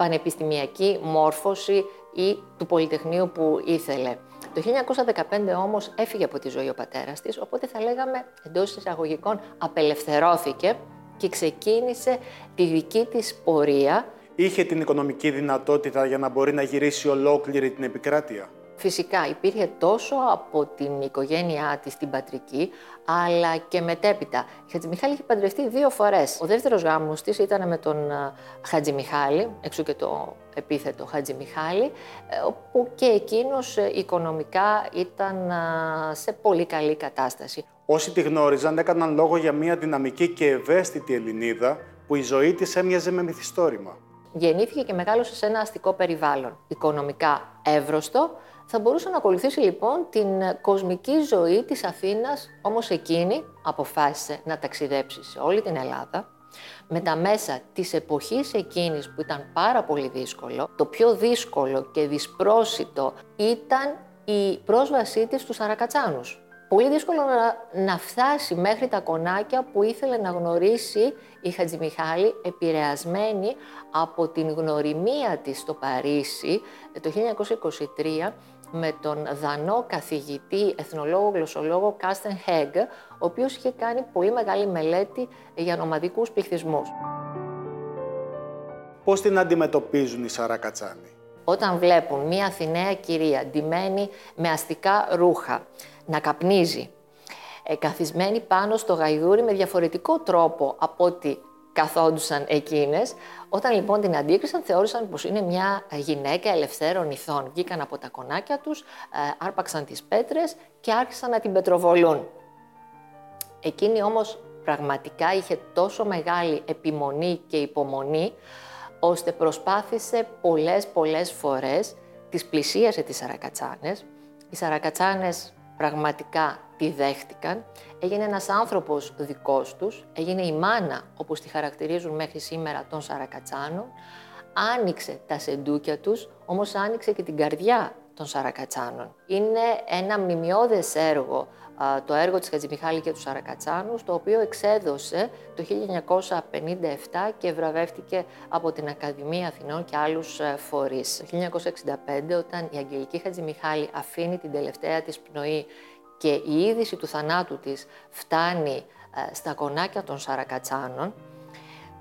πανεπιστημιακή μόρφωση ή του Πολυτεχνείου που ήθελε. Το 1915 όμως έφυγε από τη ζωή ο πατέρας της, οπότε θα λέγαμε εντός εισαγωγικών απελευθερώθηκε και ξεκίνησε τη δική της πορεία. Είχε την οικονομική δυνατότητα για να μπορεί να γυρίσει ολόκληρη την επικράτεια. Φυσικά υπήρχε τόσο από την οικογένειά της την πατρική, αλλά και μετέπειτα. Η Χατζημιχάλη είχε παντρευτεί δύο φορές. Ο δεύτερος γάμος της ήταν με τον ε, Χατζημιχάλη, εξού και το επίθετο Χατζημιχάλη, ε, όπου και εκείνος ε, οικονομικά ήταν σε πολύ καλή κατάσταση. Όσοι τη γνώριζαν έκαναν λόγο για μια δυναμική και ευαίσθητη Ελληνίδα που η ζωή της έμοιαζε με μυθιστόρημα. Γεννήθηκε και μεγάλωσε σε ένα αστικό περιβάλλον, οικονομικά εύρωστο, θα μπορούσε να ακολουθήσει λοιπόν την κοσμική ζωή της Αθήνας, όμως εκείνη αποφάσισε να ταξιδέψει σε όλη την Ελλάδα, με τα μέσα της εποχής εκείνης που ήταν πάρα πολύ δύσκολο. Το πιο δύσκολο και δυσπρόσιτο ήταν η πρόσβασή της στους Αρακατσάνους πολύ δύσκολο να, να φτάσει μέχρι τα κονάκια που ήθελε να γνωρίσει η Χατζημιχάλη επηρεασμένη από την γνωριμία της στο Παρίσι ε, το 1923 με τον δανό καθηγητή, εθνολόγο, γλωσσολόγο Κάστεν Χέγκ, ο οποίος είχε κάνει πολύ μεγάλη μελέτη για νομαδικούς πληθυσμούς. Πώς την αντιμετωπίζουν οι Σαρακατσάνοι; Όταν βλέπουν μία Αθηναία κυρία ντυμένη με αστικά ρούχα, να καπνίζει, ε, καθισμένη πάνω στο γαϊδούρι με διαφορετικό τρόπο από ό,τι καθόντουσαν εκείνες. Όταν λοιπόν την αντίκρισαν, θεώρησαν πως είναι μια γυναίκα ελευθέρων ηθών. Βγήκαν από τα κονάκια τους, ε, άρπαξαν τις πέτρες και άρχισαν να την πετροβολούν. Εκείνη όμως πραγματικά είχε τόσο μεγάλη επιμονή και υπομονή, ώστε προσπάθησε πολλές πολλές φορές, τις πλησίασε τις Σαρακατσάνες. Οι Σαρακατσάνες πραγματικά τη δέχτηκαν, έγινε ένας άνθρωπος δικός τους, έγινε η μάνα, όπως τη χαρακτηρίζουν μέχρι σήμερα, των Σαρακατσάνων, άνοιξε τα σεντούκια τους, όμως άνοιξε και την καρδιά των Σαρακατσάνων. Είναι ένα μνημειώδες έργο, το έργο της Χατζημιχάλη και τους Σαρακατσάνους, το οποίο εξέδωσε το 1957 και βραβεύτηκε από την Ακαδημία Αθηνών και άλλους ε, φορείς. Το 1965, όταν η Αγγελική Χατζημιχάλη αφήνει την τελευταία της πνοή και η είδηση του θανάτου της φτάνει ε, στα κονάκια των Σαρακατσάνων,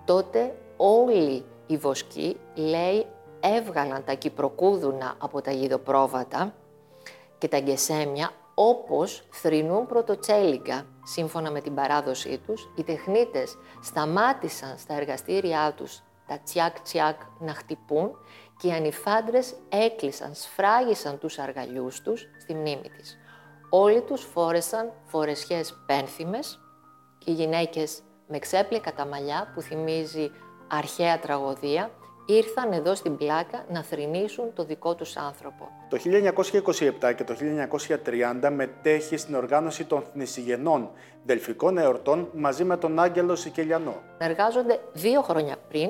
τότε όλοι οι βοσκοί, λέει, έβγαλαν τα κυπροκούδουνα από τα γιδοπρόβατα και τα γκεσέμια, όπως θρηνούν πρωτοτσέλιγκα. Σύμφωνα με την παράδοσή τους, οι τεχνίτες σταμάτησαν στα εργαστήριά τους τα τσιάκ-τσιάκ να χτυπούν και οι ανιφάντρες έκλεισαν, σφράγισαν τους αργαλιούς τους στη μνήμη της. Όλοι τους φόρεσαν φορεσιές πένθυμες και οι γυναίκες με ξέπλεκα τα μαλλιά που θυμίζει αρχαία τραγωδία ήρθαν εδώ στην πλάκα να θρηνήσουν το δικό τους άνθρωπο. Το 1927 και το 1930 μετέχει στην οργάνωση των θνησιγενών δελφικών εορτών μαζί με τον Άγγελο Σικελιανό. Εργάζονται δύο χρόνια πριν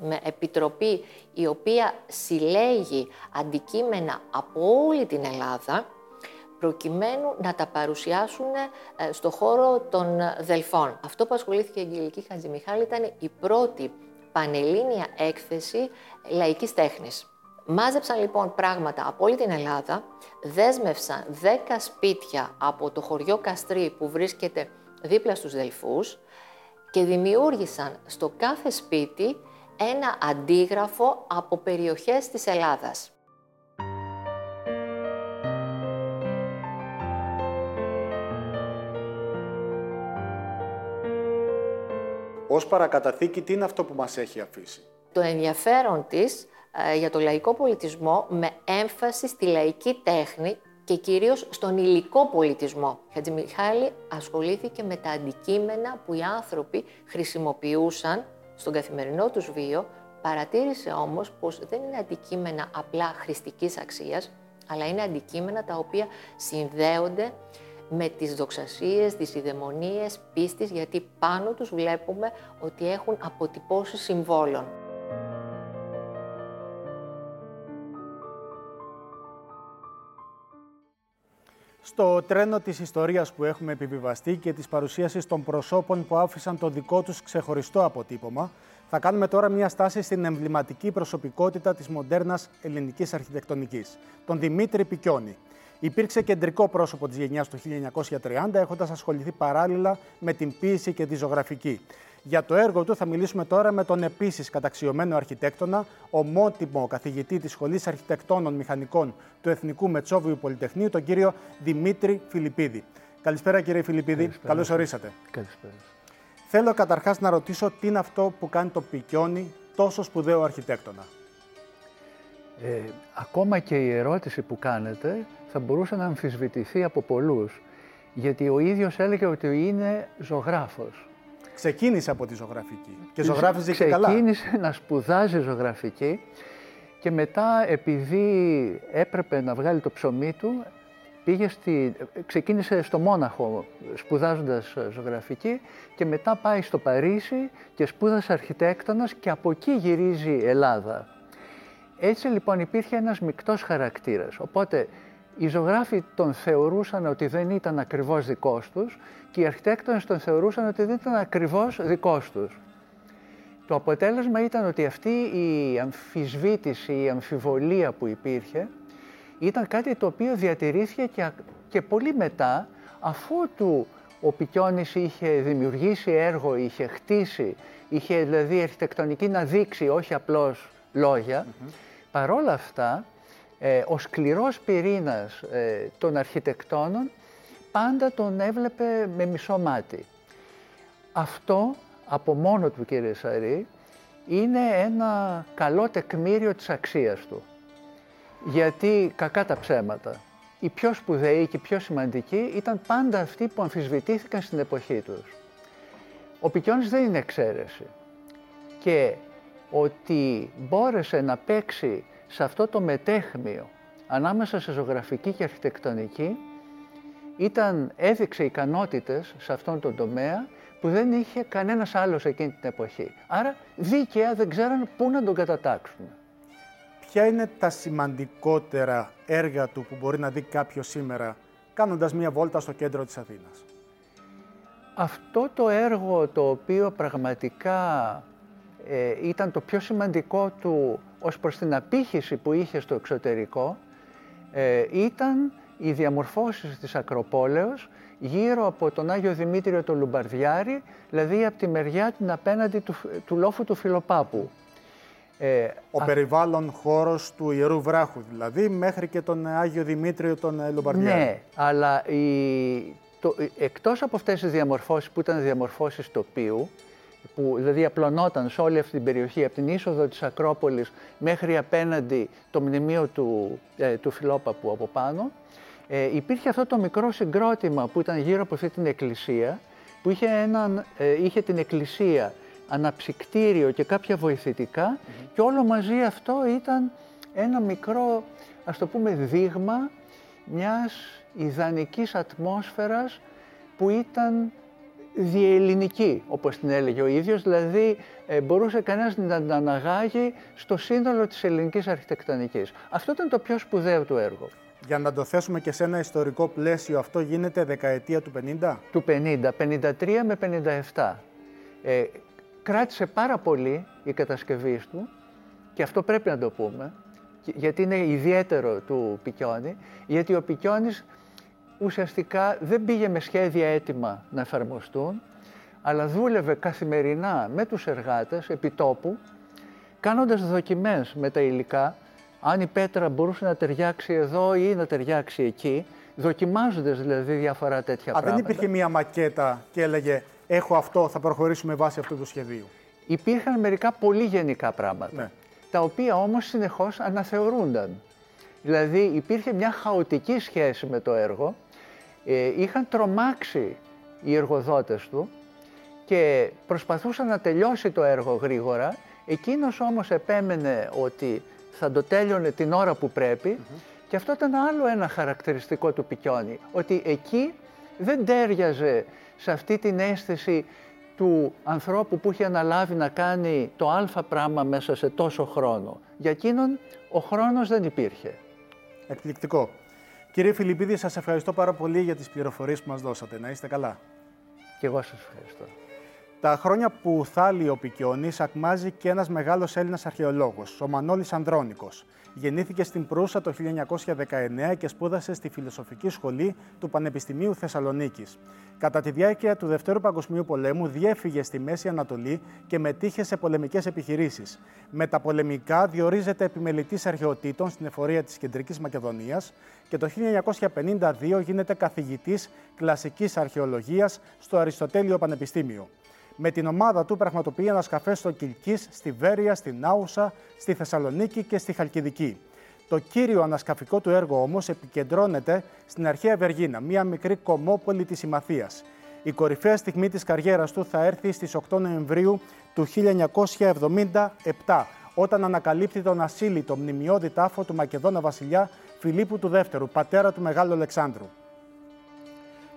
με επιτροπή η οποία συλλέγει αντικείμενα από όλη την Ελλάδα προκειμένου να τα παρουσιάσουν ε, στο χώρο των Δελφών. Αυτό που ασχολήθηκε η Αγγελική Χατζημιχάλη ήταν η πρώτη πανελλήνια έκθεση λαϊκής τέχνης. Μάζεψαν λοιπόν πράγματα από όλη την Ελλάδα, δέσμευσαν 10 σπίτια από το χωριό Καστρί που βρίσκεται δίπλα στους Δελφούς και δημιούργησαν στο κάθε σπίτι ένα αντίγραφο από περιοχές της Ελλάδας. Ως παρακαταθήκη τι είναι αυτό που μας έχει αφήσει; Το ενδιαφέρον της ε, για το λαϊκό πολιτισμό με έμφαση στη λαϊκή τέχνη και κυρίως στον υλικό πολιτισμό. Χατζημιχάλη ασχολήθηκε με τα αντικείμενα που οι άνθρωποι χρησιμοποιούσαν στον καθημερινό τους βίο, παρατήρησε όμως πως δεν είναι αντικείμενα απλά χρηστικής αξίας, αλλά είναι αντικείμενα τα οποία συνδέονται με τις δοξασίες, τις ιδαιμονίες, πίστης, γιατί πάνω τους βλέπουμε ότι έχουν αποτυπώσει συμβόλων. Στο τρένο της ιστορίας που έχουμε επιβιβαστεί και της παρουσίασης των προσώπων που άφησαν το δικό τους ξεχωριστό αποτύπωμα, θα κάνουμε τώρα μια στάση στην εμβληματική προσωπικότητα της μοντέρνας ελληνικής αρχιτεκτονικής, τον Δημήτρη Πικιόνη. Υπήρξε κεντρικό πρόσωπο της γενιάς του 1930, έχοντας ασχοληθεί παράλληλα με την ποίηση και τη ζωγραφική. Για το έργο του θα μιλήσουμε τώρα με τον επίσης καταξιωμένο αρχιτέκτονα, ομότιμο καθηγητή της Σχολής Αρχιτεκτόνων Μηχανικών του Εθνικού Μετσόβιου Πολυτεχνείου, τον κύριο Δημήτρη Φιλιππίδη. Καλησπέρα κύριε Φιλιππίδη, καλώς ορίσατε. Καλησπέρα. Θέλω καταρχάς να ρωτήσω τι είναι αυτό που κάνει το Πικιόνι τόσο σπουδαίο αρχιτέκτονα. Ε, ακόμα και η ερώτηση που κάνετε θα μπορούσε να αμφισβητηθεί από πολλούς, γιατί ο ίδιος έλεγε ότι είναι ζωγράφος. Ξεκίνησε από τη ζωγραφική και ζωγράφιζε και καλά. Ξεκίνησε να σπουδάζει ζωγραφική και μετά επειδή έπρεπε να βγάλει το ψωμί του, πήγε στη... ξεκίνησε στο Μόναχο σπουδάζοντας ζωγραφική και μετά πάει στο Παρίσι και σπούδασε αρχιτέκτονας και από εκεί γυρίζει Ελλάδα. Έτσι λοιπόν υπήρχε ένας μικτός χαρακτήρας. Οπότε οι ζωγράφοι τον θεωρούσαν ότι δεν ήταν ακριβώς δικός τους και οι αρχιτέκτονες τον θεωρούσαν ότι δεν ήταν ακριβώς δικός τους. Το αποτέλεσμα ήταν ότι αυτή η αμφισβήτηση, η αμφιβολία που υπήρχε ήταν κάτι το οποίο διατηρήθηκε και, και πολύ μετά αφού του ο Πικιόνης είχε δημιουργήσει έργο, είχε χτίσει, είχε δηλαδή αρχιτεκτονική να δείξει, όχι απλώς λόγια. Παρόλα αυτά, ε, ο σκληρός πυρήνας ε, των αρχιτεκτόνων πάντα τον έβλεπε με μισό μάτι. Αυτό από μόνο του κύριε Σαρή είναι ένα καλό τεκμήριο της αξίας του. Γιατί κακά τα ψέματα. Οι πιο σπουδαίοι και οι πιο σημαντικοί ήταν πάντα αυτοί που αμφισβητήθηκαν στην εποχή τους. Ο Πικιόνης δεν είναι εξαίρεση. Και ότι μπόρεσε να παίξει σε αυτό το μετέχμιο ανάμεσα σε ζωγραφική και αρχιτεκτονική ήταν, έδειξε ικανότητες σε αυτόν τον τομέα που δεν είχε κανένας άλλος εκείνη την εποχή. Άρα δίκαια δεν ξέραν πού να τον κατατάξουν. Ποια είναι τα σημαντικότερα έργα του που μπορεί να δει κάποιος σήμερα κάνοντας μία βόλτα στο κέντρο της Αθήνας; Αυτό το έργο το οποίο πραγματικά ε, ήταν το πιο σημαντικό του ως προς την απήχηση που είχε στο εξωτερικό ε, ήταν οι διαμορφώσεις της Ακροπόλεως γύρω από τον Άγιο Δημήτριο του Λουμπαρδιάρη, δηλαδή από τη μεριά την απέναντι του, του λόφου του Φιλοπάπου. Ε, ο α... περιβάλλον χώρος του Ιερού Βράχου δηλαδή, μέχρι και τον Άγιο Δημήτριο τον ε, Λουμπαρδιάρη. Ναι, αλλά η, το, εκτός από αυτές τις διαμορφώσεις που ήταν διαμορφώσεις τοπίου, που δηλαδή απλωνόταν σε όλη αυτή την περιοχή, από την είσοδο της Ακρόπολης μέχρι απέναντι το μνημείο του, ε, του Φιλόπαπου από πάνω, ε, υπήρχε αυτό το μικρό συγκρότημα που ήταν γύρω από αυτή την εκκλησία, που είχε, έναν, ε, είχε την εκκλησία, αναψυκτήριο και κάποια βοηθητικά και όλο μαζί αυτό ήταν ένα μικρό, ας το πούμε, δείγμα μιας ιδανικής ατμόσφαιρας που ήταν διελληνική, όπως την έλεγε ο ίδιος, δηλαδή ε, μπορούσε κανένας να την αναγάγει στο σύνολο της ελληνικής αρχιτεκτονικής. Αυτό ήταν το πιο σπουδαίο του έργο. Για να το θέσουμε και σε ένα ιστορικό πλαίσιο, αυτό γίνεται δεκαετία του 50? Του 50, 53 με 57. Ε, κράτησε πάρα πολύ η κατασκευή του και αυτό πρέπει να το πούμε, γιατί είναι ιδιαίτερο του Πικιόνη, γιατί ο Πικιόνης ουσιαστικά δεν πήγε με σχέδια έτοιμα να εφαρμοστούν, αλλά δούλευε καθημερινά με τους εργάτες επιτόπου, κάνοντας δοκιμές με τα υλικά, αν η πέτρα μπορούσε να ταιριάξει εδώ ή να ταιριάξει εκεί, δοκιμάζοντας δηλαδή διάφορα τέτοια Α, πράγματα. δεν υπήρχε μία μακέτα και έλεγε έχω αυτό, θα προχωρήσουμε βάσει αυτού του σχεδίου. Υπήρχαν μερικά πολύ γενικά πράγματα, Ναι. τα οποία όμως συνεχώς αναθεωρούνταν. Δηλαδή υπήρχε μια χαοτική σχέση με το έργο, ε, είχαν τρομάξει οι εργοδότες του και προσπαθούσαν να τελειώσει το έργο γρήγορα, εκείνος όμως επέμενε ότι θα το τέλειωνε την ώρα που πρεπει και αυτό ήταν άλλο ένα χαρακτηριστικό του Πικιόνι, ότι εκεί δεν τέριαζε σε αυτή την αίσθηση του ανθρώπου που είχε αναλάβει να κάνει το α πράγμα μέσα σε τόσο χρόνο. Για εκείνον ο χρόνος δεν υπήρχε. Εκπληκτικό. Κύριε Φιλιππίδη, σας ευχαριστώ πάρα πολύ για τις πληροφορίες που μας δώσατε. Να είστε καλά. Και εγώ σας ευχαριστώ. Τα χρόνια που θάλει ο Πικιόνης ακμάζει και ένας μεγάλος Έλληνας αρχαιολόγος, ο Μανώλης Ανδρώνικος. Γεννήθηκε στην Προύσα το 1919 και σπούδασε στη Φιλοσοφική Σχολή του Πανεπιστημίου Θεσσαλονίκης. Κατά τη διάρκεια του Δευτέρου Παγκοσμίου Πολέμου διέφυγε στη Μέση Ανατολή και μετήχε σε πολεμικές επιχειρήσεις. Με τα πολεμικά διορίζεται επιμελητής αρχαιοτήτων στην εφορία της Κεντρικής Μακεδονίας και το 1952 γίνεται καθηγητής κλασικής αρχαιολογίας στο Αριστοτέλειο Πανεπιστήμιο. Με την ομάδα του πραγματοποιεί ανασκαφέ στο Κιλκής, στη Βέρεια, στην Άουσα, στη Θεσσαλονίκη και στη Χαλκιδική. Το κύριο ανασκαφικό του έργο όμως επικεντρώνεται στην αρχαία Βεργίνα, μια μικρή κομμόπολη της Ημαθίας. Η κορυφαία στιγμή της καριέρας του θα έρθει στις 8 Νοεμβρίου του 1977, όταν ανακαλύπτει τον ασύλλητο μνημειώδη τάφο του Μακεδόνα βασιλιά Φιλίππου του Δεύτερου, πατέρα του Μεγάλου Αλεξάνδρου.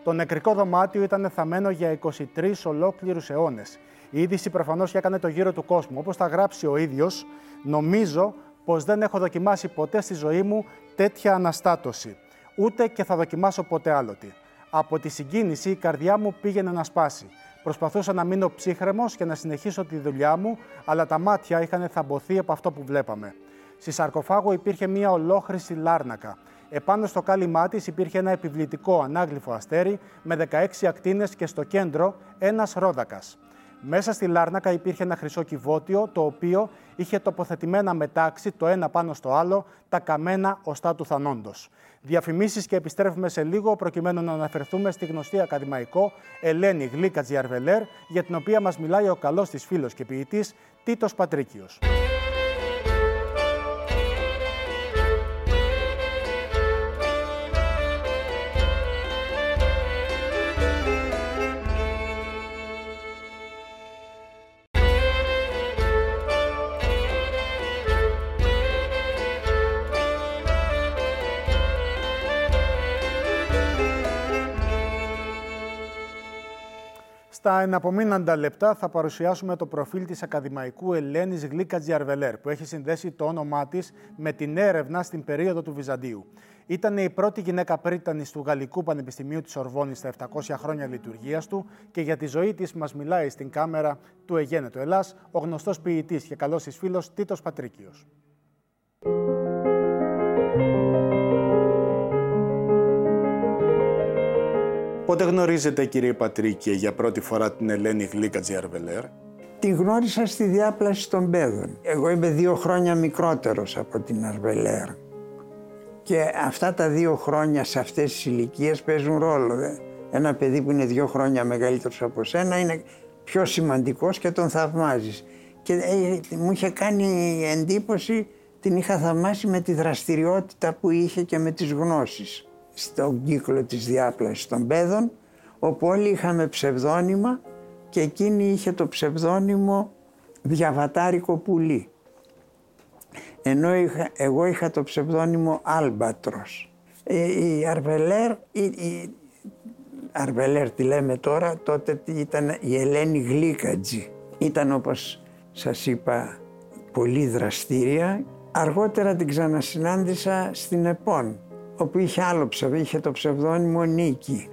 Το νεκρικό δωμάτιο ήταν θαμένο για 23 ολόκληρους αιώνες. Η είδηση προφανώς και έκανε το γύρο του κόσμου. Όπως θα γράψει ο ίδιος, νομίζω πως δεν έχω δοκιμάσει ποτέ στη ζωή μου τέτοια αναστάτωση. Ούτε και θα δοκιμάσω ποτέ άλλοτε. Από τη συγκίνηση η καρδιά μου πήγαινε να σπάσει. Προσπαθούσα να μείνω ψύχρεμος και να συνεχίσω τη δουλειά μου, αλλά τα μάτια είχαν θαμποθεί από αυτό που βλέπαμε. Στη σαρκοφάγο υπήρχε μια ολόχρηση λάρνακα. Επάνω στο κάλυμά της υπήρχε ένα επιβλητικό ανάγλυφο αστέρι με 16 ακτίνες και στο κέντρο ένας ρόδακας. Μέσα στη Λάρνακα υπήρχε ένα χρυσό κυβότιο, το οποίο είχε τοποθετημένα μετάξι το ένα πάνω στο άλλο τα καμένα οστά του θανόντος. Διαφημίσεις και επιστρέφουμε σε λίγο προκειμένου να αναφερθούμε στη γνωστή ακαδημαϊκό Ελένη Γλίκα Τζιαρβελέρ, για την οποία μας μιλάει ο καλός της φίλος και ποιητής Τίτος Πατρίκιος. Στα εναπομείναντα λεπτά θα παρουσιάσουμε το προφίλ της ακαδημαϊκού Ελένης Γλίκας Τζιαρβελέρ, που έχει συνδέσει το όνομά της με την έρευνα στην περίοδο του Βυζαντίου. Ήταν η πρώτη γυναίκα πρίτανης του Γαλλικού Πανεπιστημίου της Ορβόνης στα 700 χρόνια λειτουργίας του και για τη ζωή της μας μιλάει στην κάμερα του Αιγένετο Ελλάς ο γνωστός ποιητής και καλός της φίλος Τίτος Πατρίκιος. Πότε γνωρίζετε κύριε Πατρίκη για πρώτη φορά την Ελένη Γλίκα Τζιαρβελέρ; Την γνώρισα στη διάπλαση των παιδών. Εγώ είμαι δύο χρόνια μικρότερος από την Αρβελέρ. Και αυτά τα δύο χρόνια σε αυτές τις ηλικίες παίζουν ρόλο. Δε. Ένα παιδί που είναι δύο χρόνια μεγαλύτερος από σένα είναι πιο σημαντικός και τον θαυμάζεις. Και ε, μου είχε κάνει εντύπωση, την είχα θαυμάσει με τη δραστηριότητα που είχε και με τις γνώσεις στον κύκλο της διάπλασης των παιδών, όπου όλοι είχαμε ψευδόνυμα και εκείνη είχε το ψευδόνυμο Διαβατάρικο Πουλί. Ενώ είχα, εγώ είχα το ψευδόνυμο Άλμπατρος. Η, η Αρβελέρ, η, η Αρβελέρ τη λέμε τώρα, τότε ήταν η Ελένη Γλίκατζη. Ήταν όπως σας είπα πολύ δραστήρια. Αργότερα την ξανασυνάντησα στην ΕΠΟΝ όπου είχε άλλο ψευδό, είχε το ψευδόνυμο Νίκη.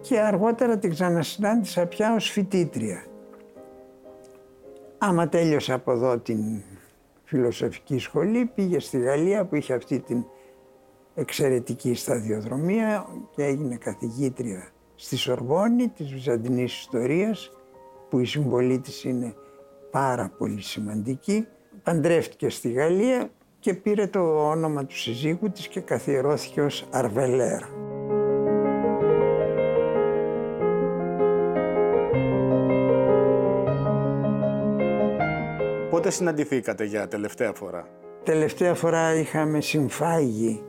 Και αργότερα την ξανασυνάντησα πια ως φοιτήτρια. Άμα τέλειωσε από εδώ την φιλοσοφική σχολή, πήγε στη Γαλλία που είχε αυτή την εξαιρετική σταδιοδρομία και έγινε καθηγήτρια στη Σορβόνη της Βυζαντινής Ιστορίας, που η συμβολή της είναι πάρα πολύ σημαντική. Παντρεύτηκε στη Γαλλία και πήρε το όνομα του συζύγου της και καθιερώθηκε ως Αρβελέρ. Πότε συναντηθήκατε για τελευταία φορά; Τελευταία φορά είχαμε συμφάγει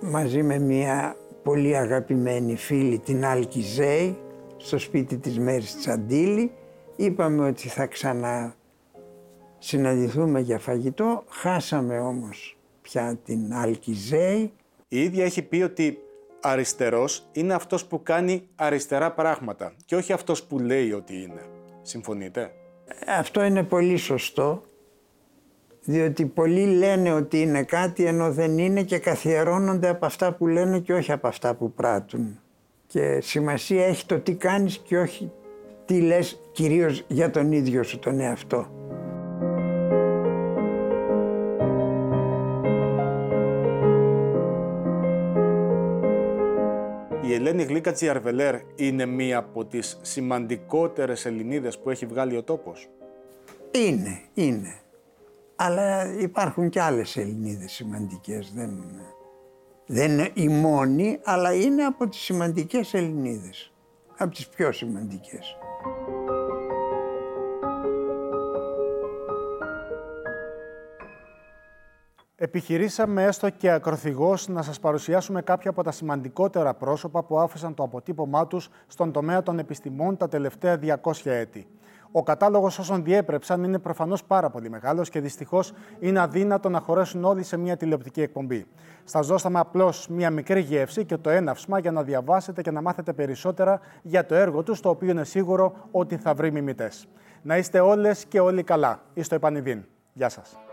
μαζί με μια πολύ αγαπημένη φίλη την Άλκη Ζέη στο σπίτι της Μέρης Αντίλη. Είπαμε ότι θα ξανά συναντηθούμε για φαγητό. Χάσαμε όμως πια την Άλκη Ζέη. Η ίδια έχει πει ότι αριστερός είναι αυτός που κάνει αριστερά πράγματα και όχι αυτός που λέει ότι είναι. Συμφωνείτε; Αυτό είναι πολύ σωστό, διότι πολλοί λένε ότι είναι κάτι ενώ δεν είναι και καθιερώνονται από αυτά που λένε και όχι από αυτά που πράττουν. Και σημασία έχει το τι κάνεις και όχι τι λες κυρίως για τον ίδιο σου τον εαυτό. Η Ελένη Γλίκα Τζιαρβελέρ είναι μία από τις σημαντικότερες Ελληνίδες που έχει βγάλει ο τόπος. Είναι, είναι. Αλλά υπάρχουν και άλλες Ελληνίδες σημαντικές. Δεν, δεν είναι η μόνη, αλλά είναι από τις σημαντικές Ελληνίδες. Από τις πιο σημαντικές. Επιχειρήσαμε έστω και ακροθυγώς να σας παρουσιάσουμε κάποια από τα σημαντικότερα πρόσωπα που άφησαν το αποτύπωμά τους στον τομέα των επιστημών τα τελευταία 200 έτη. Ο κατάλογος όσων διέπρεψαν είναι προφανώς πάρα πολύ μεγάλος και δυστυχώς είναι αδύνατο να χωρέσουν όλοι σε μια τηλεοπτική εκπομπή. Σας δώσαμε απλώς μια μικρή γεύση και το έναυσμα για να διαβάσετε και να μάθετε περισσότερα για το έργο τους, το οποίο είναι σίγουρο ότι θα βρει μιμητές. Να είστε όλες και όλοι καλά. Είστε επανειδήν. Γεια σας.